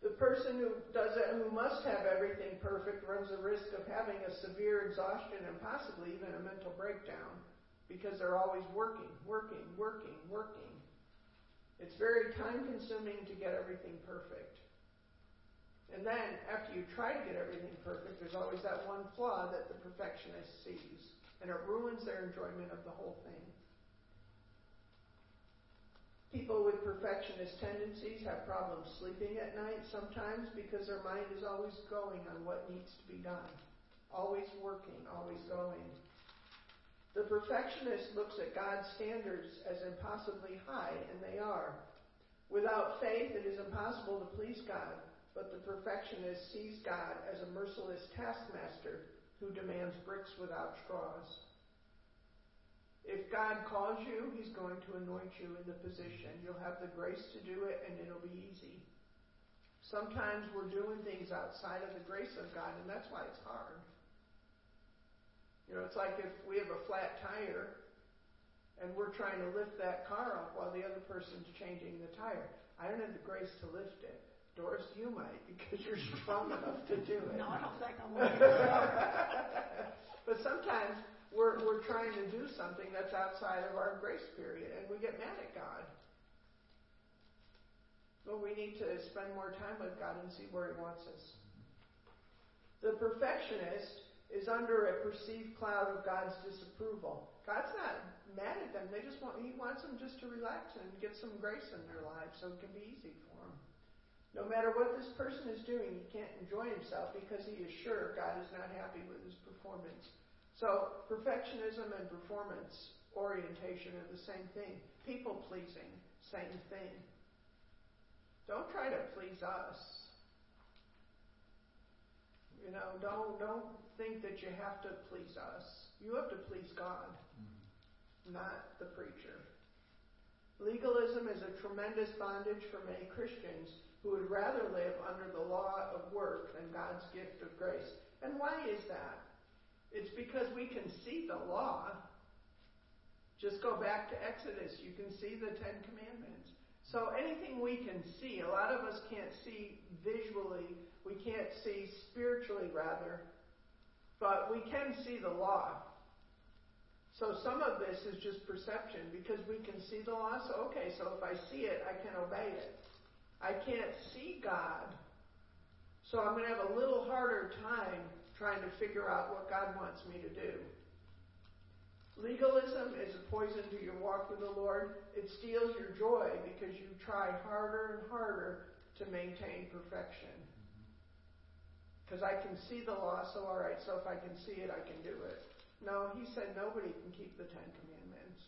The person who does it, who must have everything perfect, runs the risk of having a severe exhaustion and possibly even a mental breakdown because they're always working, working, working, working. It's very time consuming to get everything perfect. And then, after you try to get everything perfect, there's always that one flaw that the perfectionist sees, and it ruins their enjoyment of the whole thing. People with perfectionist tendencies have problems sleeping at night sometimes because their mind is always going on what needs to be done, always working, always going. The perfectionist looks at God's standards as impossibly high, and they are. Without faith, it is impossible to please God but the perfectionist sees God as a merciless taskmaster who demands bricks without straws. If God calls you, He's going to anoint you in the position. You'll have the grace to do it, and it'll be easy. Sometimes we're doing things outside of the grace of God, and that's why it's hard. You know, it's like if we have a flat tire and we're trying to lift that car up while the other person's changing the tire. I don't have the grace to lift it. Doris, you might because you're strong enough to do it. No, I don't think I'm *laughs* *laughs* But sometimes we're, we're trying to do something that's outside of our grace period and we get mad at God. Well, we need to spend more time with God and see where He wants us. The perfectionist is under a perceived cloud of God's disapproval. God's not mad at them. They just want He wants them just to relax and get some grace in their lives so it can be easy for them. No matter what this person is doing, he can't enjoy himself because he is sure God is not happy with his performance. So perfectionism and performance orientation are the same thing. People pleasing, same thing. Don't try to please us. You know, don't don't think that you have to please us. You have to please God mm-hmm. not the preacher. Legalism is a tremendous bondage for many Christians who would rather live under the law of work than God's gift of grace. And why is that? It's because we can see the law. Just go back to Exodus. You can see the Ten Commandments. So anything we can see, a lot of us can't see visually, we can't see spiritually, rather, but we can see the law. So some of this is just perception because we can see the law. So, okay, so if I see it, I can obey it. I can't see God. So I'm going to have a little harder time trying to figure out what God wants me to do. Legalism is a poison to your walk with the Lord. It steals your joy because you try harder and harder to maintain perfection. Because I can see the law, so all right, so if I can see it, I can do it. No, he said nobody can keep the Ten Commandments.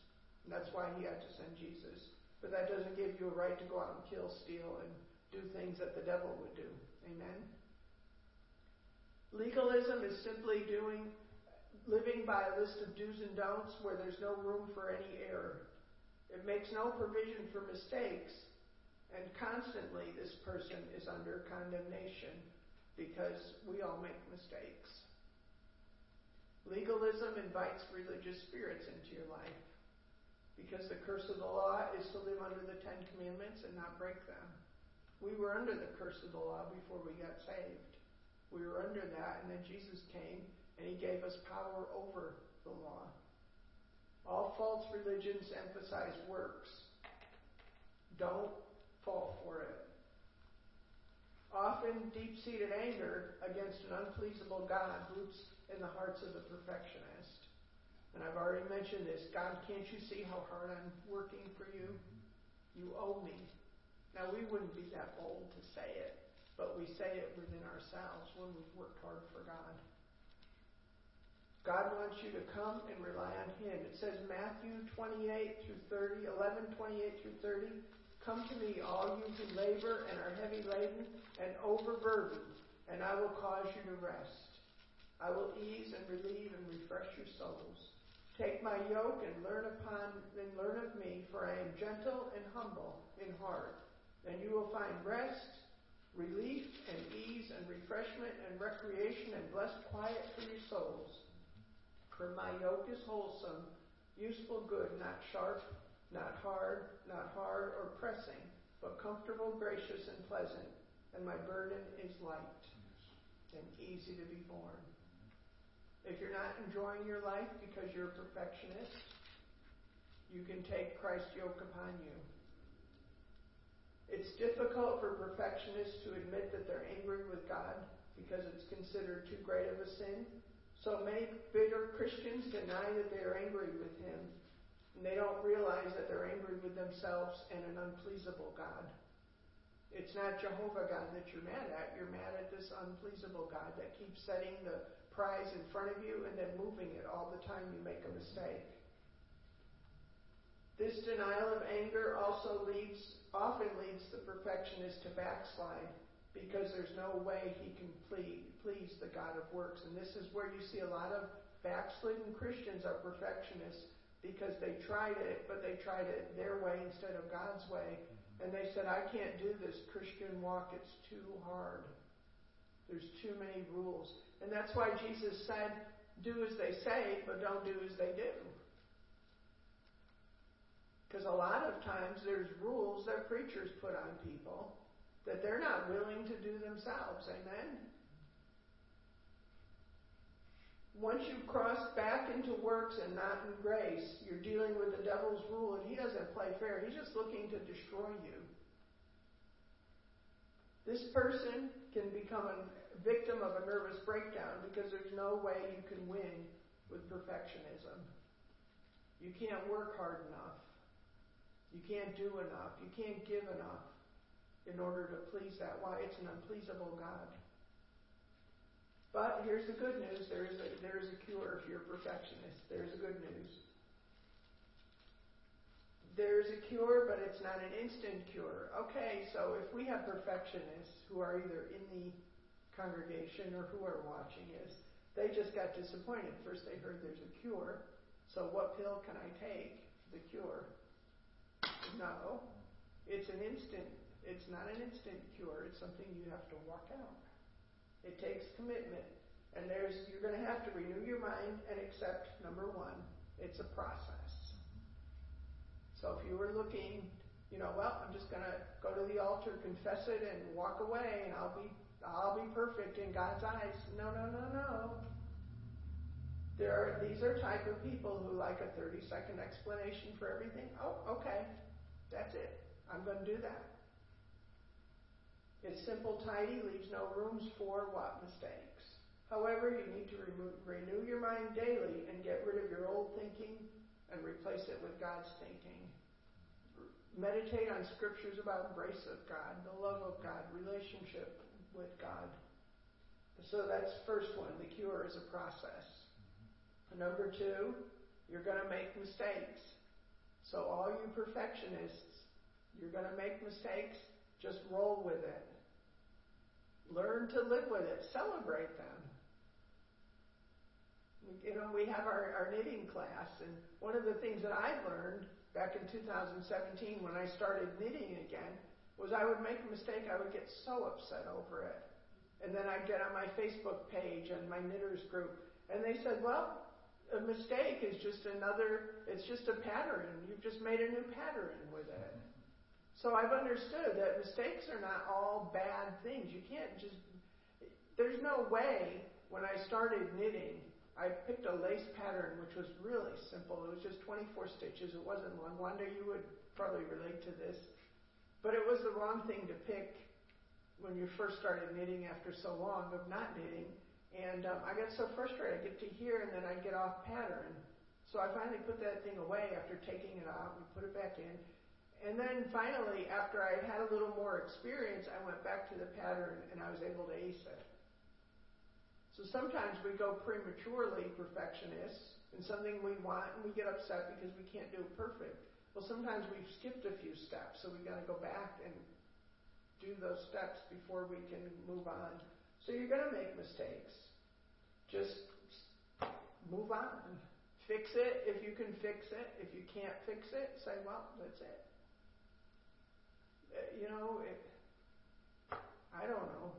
And that's why he had to send Jesus. But that doesn't give you a right to go out and kill, steal, and do things that the devil would do. Amen? Legalism is simply doing, living by a list of do's and don'ts where there's no room for any error. It makes no provision for mistakes, and constantly this person is under condemnation because we all make mistakes. Legalism invites religious spirits into your life because the curse of the law is to live under the Ten Commandments and not break them. We were under the curse of the law before we got saved. We were under that, and then Jesus came and he gave us power over the law. All false religions emphasize works. Don't fall for it. Often, deep seated anger against an unpleasable God roots in the hearts of the perfectionist. And I've already mentioned this. God, can't you see how hard I'm working for you? You owe me. Now, we wouldn't be that bold to say it, but we say it within ourselves when we've worked hard for God. God wants you to come and rely on Him. It says Matthew 28 through 30, 11, 28 through 30. Come to me, all you who labor and are heavy laden and overburdened, and I will cause you to rest. I will ease and relieve and refresh your souls. Take my yoke and learn upon and learn of me, for I am gentle and humble in heart. and you will find rest, relief and ease and refreshment and recreation and blessed quiet for your souls. For my yoke is wholesome, useful, good, not sharp, not hard, not hard or pressing, but comfortable, gracious, and pleasant. And my burden is light and easy to be borne. If you're not enjoying your life because you're a perfectionist, you can take Christ's yoke upon you. It's difficult for perfectionists to admit that they're angry with God because it's considered too great of a sin. So many bitter Christians deny that they are angry with Him, and they don't realize that they're angry with themselves and an unpleasable God. It's not Jehovah God that you're mad at. You're mad at this unpleasable God that keeps setting the prize in front of you and then moving it all the time you make a mistake. This denial of anger also leads, often leads the perfectionist to backslide because there's no way he can please, please the God of works. And this is where you see a lot of backslidden Christians are perfectionists because they tried it, but they tried it their way instead of God's way. Mm-hmm. And they said, I can't do this Christian walk, it's too hard. There's too many rules. And that's why Jesus said, do as they say, but don't do as they do. Because a lot of times there's rules that preachers put on people that they're not willing to do themselves. Amen? Once you cross back into works and not in grace, you're dealing with the devil's rule, and he doesn't play fair. He's just looking to destroy you. This person can become a victim of a nervous breakdown because there's no way you can win with perfectionism. You can't work hard enough. You can't do enough. You can't give enough in order to please that. Why? It's an unpleasable God. But here's the good news there is a, there is a cure if you're a perfectionist. There's a good news. There's a cure, but it's not an instant cure. Okay, so if we have perfectionists who are either in the congregation or who are watching us, they just got disappointed. First, they heard there's a cure. So, what pill can I take? The cure. No. It's an instant, it's not an instant cure. It's something you have to work out. It takes commitment. And there's, you're going to have to renew your mind and accept, number one, it's a process. So if you were looking, you know, well, I'm just going to go to the altar, confess it, and walk away, and I'll be, I'll be perfect in God's eyes. No, no, no, no. There are, these are type of people who like a 30 second explanation for everything. Oh, okay. That's it. I'm going to do that. It's simple, tidy, leaves no rooms for what? Mistakes. However, you need to remove, renew your mind daily and get rid of your old thinking and replace it with God's thinking. Meditate on scriptures about the grace of God, the love of God, relationship with God. So that's first one. The cure is a process. Number two, you're going to make mistakes. So, all you perfectionists, you're going to make mistakes, just roll with it. Learn to live with it, celebrate them. You know, we have our, our knitting class, and one of the things that I learned back in 2017 when I started knitting again was I would make a mistake, I would get so upset over it. And then I'd get on my Facebook page and my knitters group, and they said, Well, a mistake is just another, it's just a pattern. You've just made a new pattern with it. So I've understood that mistakes are not all bad things. You can't just, there's no way when I started knitting, I picked a lace pattern which was really simple. It was just 24 stitches. It wasn't long. Wanda, you would probably relate to this. But it was the wrong thing to pick when you first started knitting after so long of not knitting. And um, I got so frustrated. I get to here, and then I'd get off pattern. So I finally put that thing away after taking it out. We put it back in. And then finally, after I had a little more experience, I went back to the pattern and I was able to ace it. So sometimes we go prematurely perfectionists in something we want and we get upset because we can't do it perfect. Well, sometimes we've skipped a few steps, so we've got to go back and do those steps before we can move on. So you're going to make mistakes. Just move on. Fix it if you can fix it. If you can't fix it, say, well, that's it. Uh, you know, it, I don't know.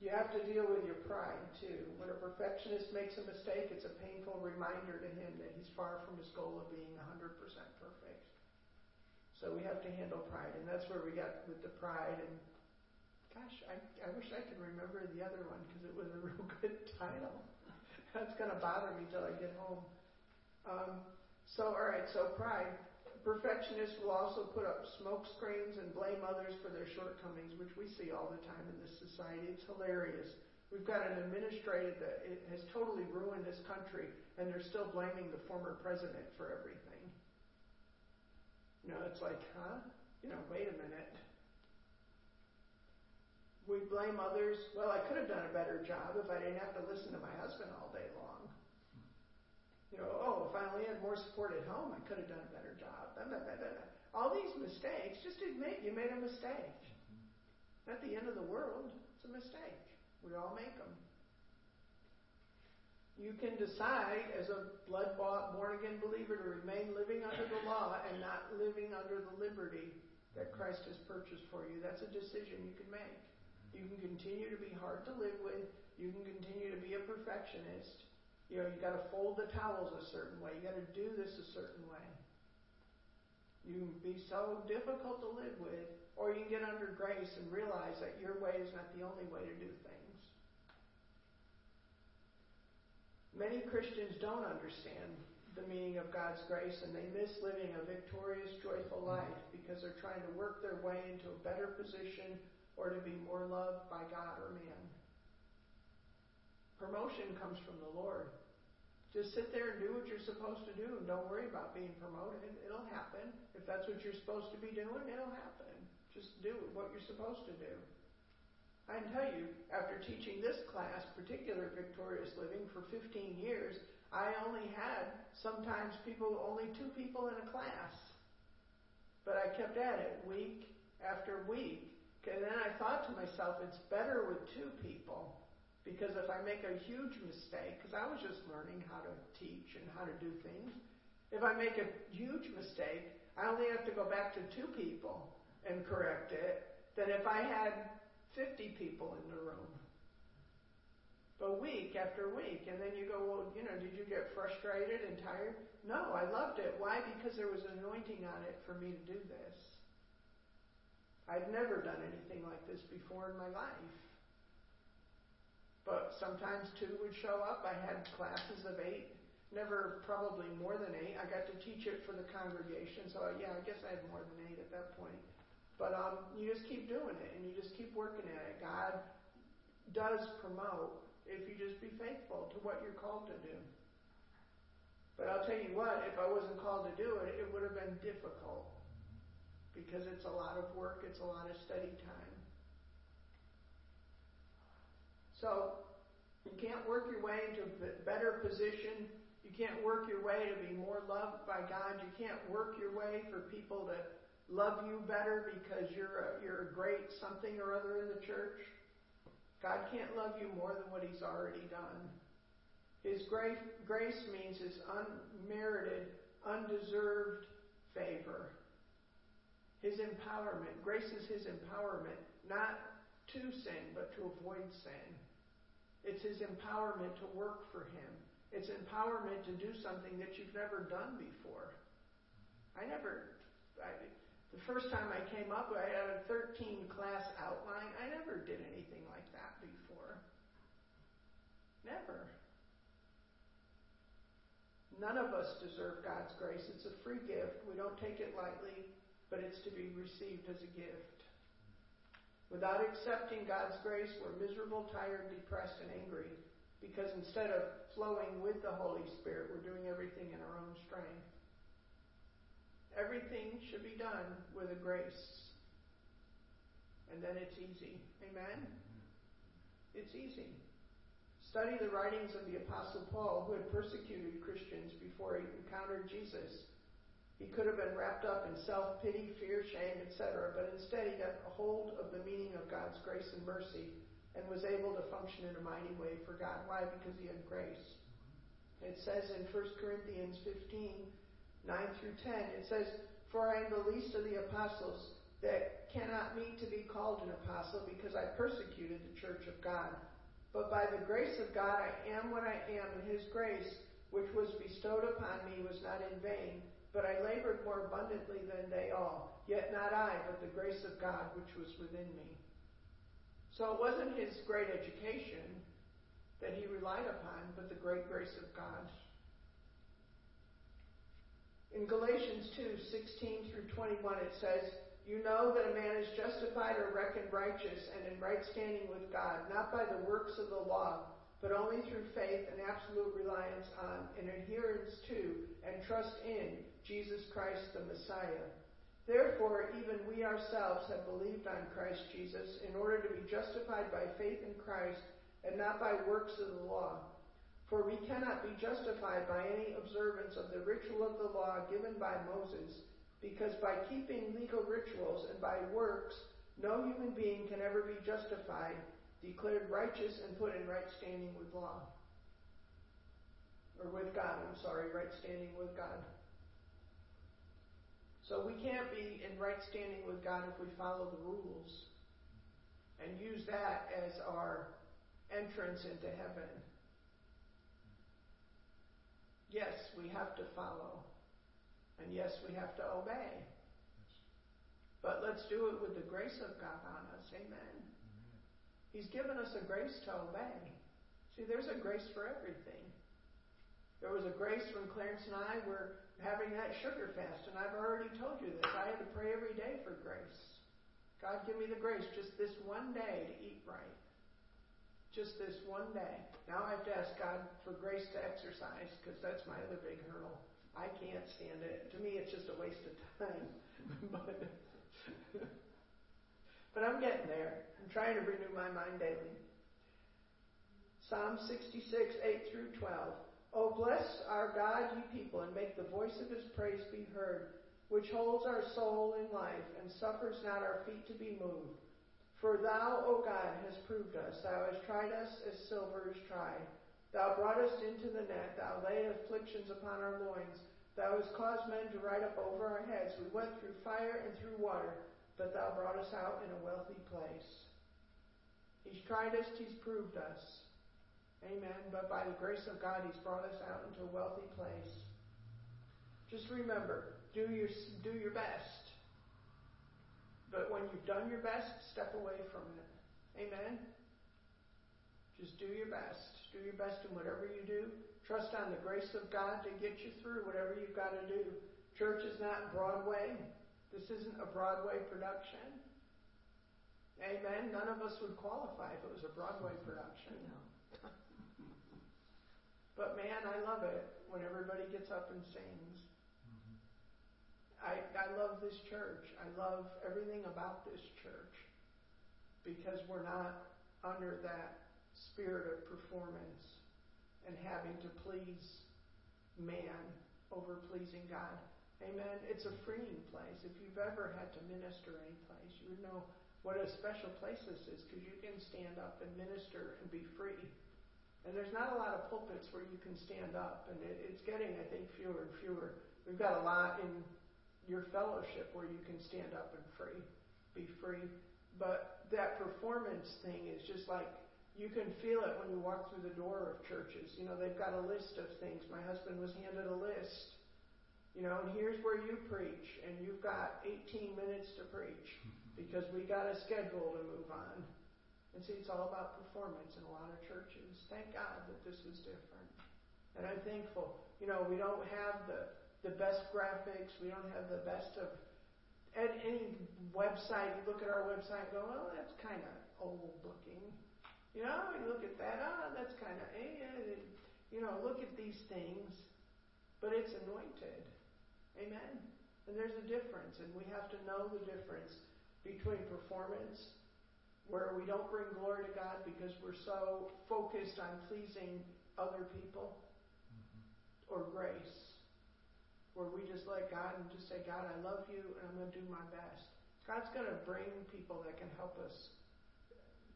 You have to deal with your pride too. When a perfectionist makes a mistake, it's a painful reminder to him that he's far from his goal of being 100% perfect. So we have to handle pride, and that's where we got with the pride and Gosh, I, I wish I could remember the other one because it was a *laughs* real good title. That's going to bother me till I get home. Um, so, all right, so pride. Perfectionists will also put up smoke screens and blame others for their shortcomings, which we see all the time in this society. It's hilarious. We've got an administrator that has totally ruined this country, and they're still blaming the former president for everything. You know, it's like, huh? You know, wait a minute we blame others. Well, I could have done a better job if I didn't have to listen to my husband all day long. You know, oh, if I only had more support at home, I could have done a better job. All these mistakes, just admit you made a mistake. Not the end of the world. It's a mistake. We all make them. You can decide as a blood bought, born again believer to remain living under the law and not living under the liberty that Christ has purchased for you. That's a decision you can make. You can continue to be hard to live with. You can continue to be a perfectionist. You know, you got to fold the towels a certain way. You got to do this a certain way. You can be so difficult to live with, or you can get under grace and realize that your way is not the only way to do things. Many Christians don't understand the meaning of God's grace and they miss living a victorious, joyful life because they're trying to work their way into a better position or to be more loved by God or man. Promotion comes from the Lord. Just sit there and do what you're supposed to do and don't worry about being promoted. It'll happen. If that's what you're supposed to be doing, it'll happen. Just do what you're supposed to do. I can tell you, after teaching this class, particular victorious living, for 15 years, I only had sometimes people, only two people in a class. But I kept at it week after week. And then I thought to myself, it's better with two people. Because if I make a huge mistake, because I was just learning how to teach and how to do things, if I make a huge mistake, I only have to go back to two people and correct it than if I had 50 people in the room but week after week. And then you go, well, you know, did you get frustrated and tired? No, I loved it. Why? Because there was an anointing on it for me to do this. I'd never done anything like this before in my life. But sometimes two would show up. I had classes of eight, never probably more than eight. I got to teach it for the congregation, so yeah, I guess I had more than eight at that point. But um, you just keep doing it and you just keep working at it. God does promote if you just be faithful to what you're called to do. But I'll tell you what, if I wasn't called to do it, it would have been difficult because it's a lot of work, it's a lot of study time. So, you can't work your way into a better position. You can't work your way to be more loved by God. You can't work your way for people to love you better because you're a, you're a great something or other in the church. God can't love you more than what He's already done. His grace, grace means His unmerited, undeserved favor. His empowerment. Grace is His empowerment, not to sin, but to avoid sin. It's His empowerment to work for Him. It's empowerment to do something that you've never done before. I never, I, the first time I came up, I had a 13 class outline. I never did anything like that before. Never. None of us deserve God's grace. It's a free gift. We don't take it lightly, but it's to be received as a gift. Without accepting God's grace, we're miserable, tired, depressed, and angry because instead of flowing with the Holy Spirit, we're doing everything in our own strength. Everything should be done with a grace. And then it's easy. Amen? It's easy. Study the writings of the Apostle Paul, who had persecuted Christians before he encountered Jesus. He could have been wrapped up in self pity, fear, shame, etc., but instead he got a hold of the meaning of God's grace and mercy and was able to function in a mighty way for God. Why? Because he had grace. It says in 1 Corinthians 15, 9 through 10, it says, For I am the least of the apostles that cannot meet to be called an apostle because I persecuted the church of God. But by the grace of God I am what I am, and his grace, which was bestowed upon me, was not in vain. But I labored more abundantly than they all. Yet not I, but the grace of God which was within me. So it wasn't his great education that he relied upon, but the great grace of God. In Galatians 2 16 through 21, it says, you know that a man is justified or reckoned righteous and in right standing with God, not by the works of the law, but only through faith and absolute reliance on and adherence to and trust in Jesus Christ the Messiah. Therefore, even we ourselves have believed on Christ Jesus in order to be justified by faith in Christ and not by works of the law. For we cannot be justified by any observance of the ritual of the law given by Moses because by keeping legal rituals and by works, no human being can ever be justified, declared righteous, and put in right standing with law. Or with God, I'm sorry, right standing with God. So we can't be in right standing with God if we follow the rules and use that as our entrance into heaven. Yes, we have to follow. And yes, we have to obey. But let's do it with the grace of God on us. Amen. He's given us a grace to obey. See, there's a grace for everything. There was a grace when Clarence and I were having that sugar fast, and I've already told you this. I had to pray every day for grace. God, give me the grace just this one day to eat right. Just this one day. Now I have to ask God for grace to exercise because that's my other big hurdle. I can't stand it. To me, it's just a waste of time. *laughs* but, but I'm getting there. I'm trying to renew my mind daily. Psalm 66, 8 through 12. Oh, bless our God, ye people, and make the voice of his praise be heard, which holds our soul in life, and suffers not our feet to be moved. For thou, O God, hast proved us. Thou hast tried us as silver is tried. Thou broughtest into the net. Thou laid afflictions upon our loins. Thou hast caused men to ride up over our heads. We went through fire and through water, but thou brought us out in a wealthy place. He's tried us, he's proved us. Amen. But by the grace of God, He's brought us out into a wealthy place. Just remember, do your, do your best. But when you've done your best, step away from it. Amen. Just do your best. Do your best in whatever you do. Trust on the grace of God to get you through whatever you've got to do. Church is not Broadway. This isn't a Broadway production. Amen. None of us would qualify if it was a Broadway production. No. *laughs* But man, I love it when everybody gets up and sings. Mm-hmm. I, I love this church. I love everything about this church because we're not under that spirit of performance and having to please man over pleasing God. Amen. It's a freeing place. If you've ever had to minister any place, you would know what a special place this is because you can stand up and minister and be free. And there's not a lot of pulpits where you can stand up, and it, it's getting, I think, fewer and fewer. We've got a lot in your fellowship where you can stand up and free, be free. But that performance thing is just like you can feel it when you walk through the door of churches. You know, they've got a list of things. My husband was handed a list. You know, and here's where you preach, and you've got 18 minutes to preach because we got a schedule to move on. And see, it's all about performance in a lot of churches. Thank God that this is different. And I'm thankful. You know, we don't have the, the best graphics. We don't have the best of at any website. You look at our website and go, oh, that's kind of old looking. You know, you look at that, oh, that's kind of, eh, you know, look at these things. But it's anointed. Amen. And there's a difference, and we have to know the difference between performance where we don't bring glory to God because we're so focused on pleasing other people, mm-hmm. or grace, where we just let God and just say, God, I love you and I'm going to do my best. God's going to bring people that can help us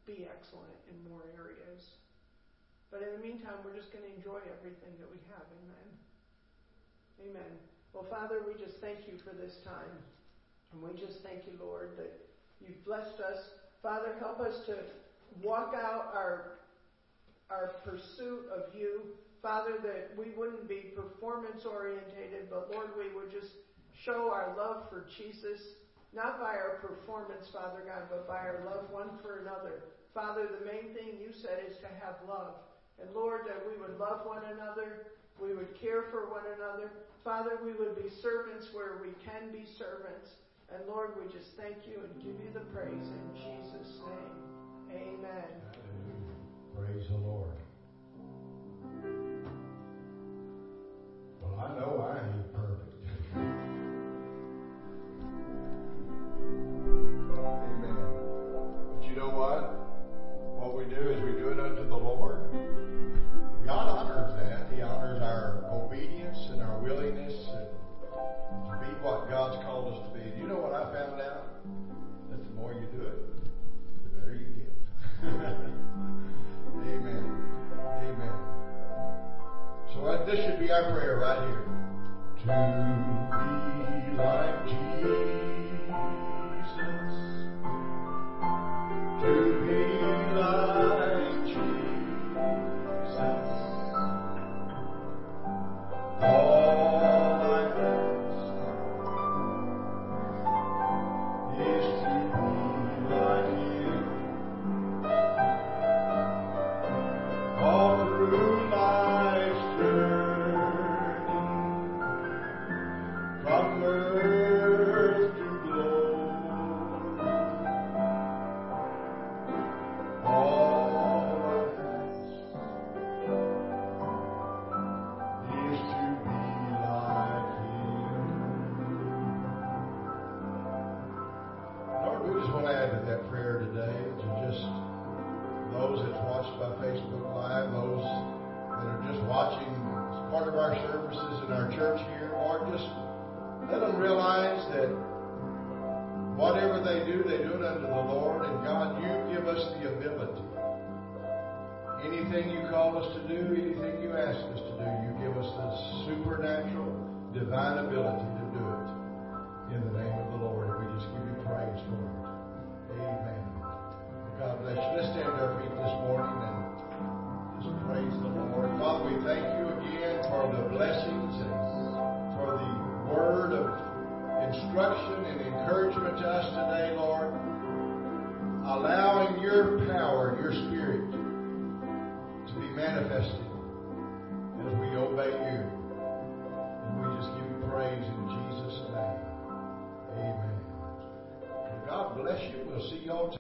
be excellent in more areas. But in the meantime, we're just going to enjoy everything that we have. Amen. Amen. Well, Father, we just thank you for this time. And we just thank you, Lord, that you've blessed us Father, help us to walk out our, our pursuit of you. Father, that we wouldn't be performance orientated, but Lord, we would just show our love for Jesus, not by our performance, Father God, but by our love one for another. Father, the main thing you said is to have love. And Lord, that we would love one another, we would care for one another. Father, we would be servants where we can be servants. And Lord, we just thank you and give you the praise in Jesus' name. Amen. Praise the Lord. Well, I know I ain't perfect. *laughs* Amen. But you know what? What we do is we do it unto the Lord. God honors that. He honors our obedience and our willingness what God's called us to be. And you know what I found out? That the more you do it, the better you get. *laughs* Amen. Amen. So this should be our prayer right here. To be like Jesus.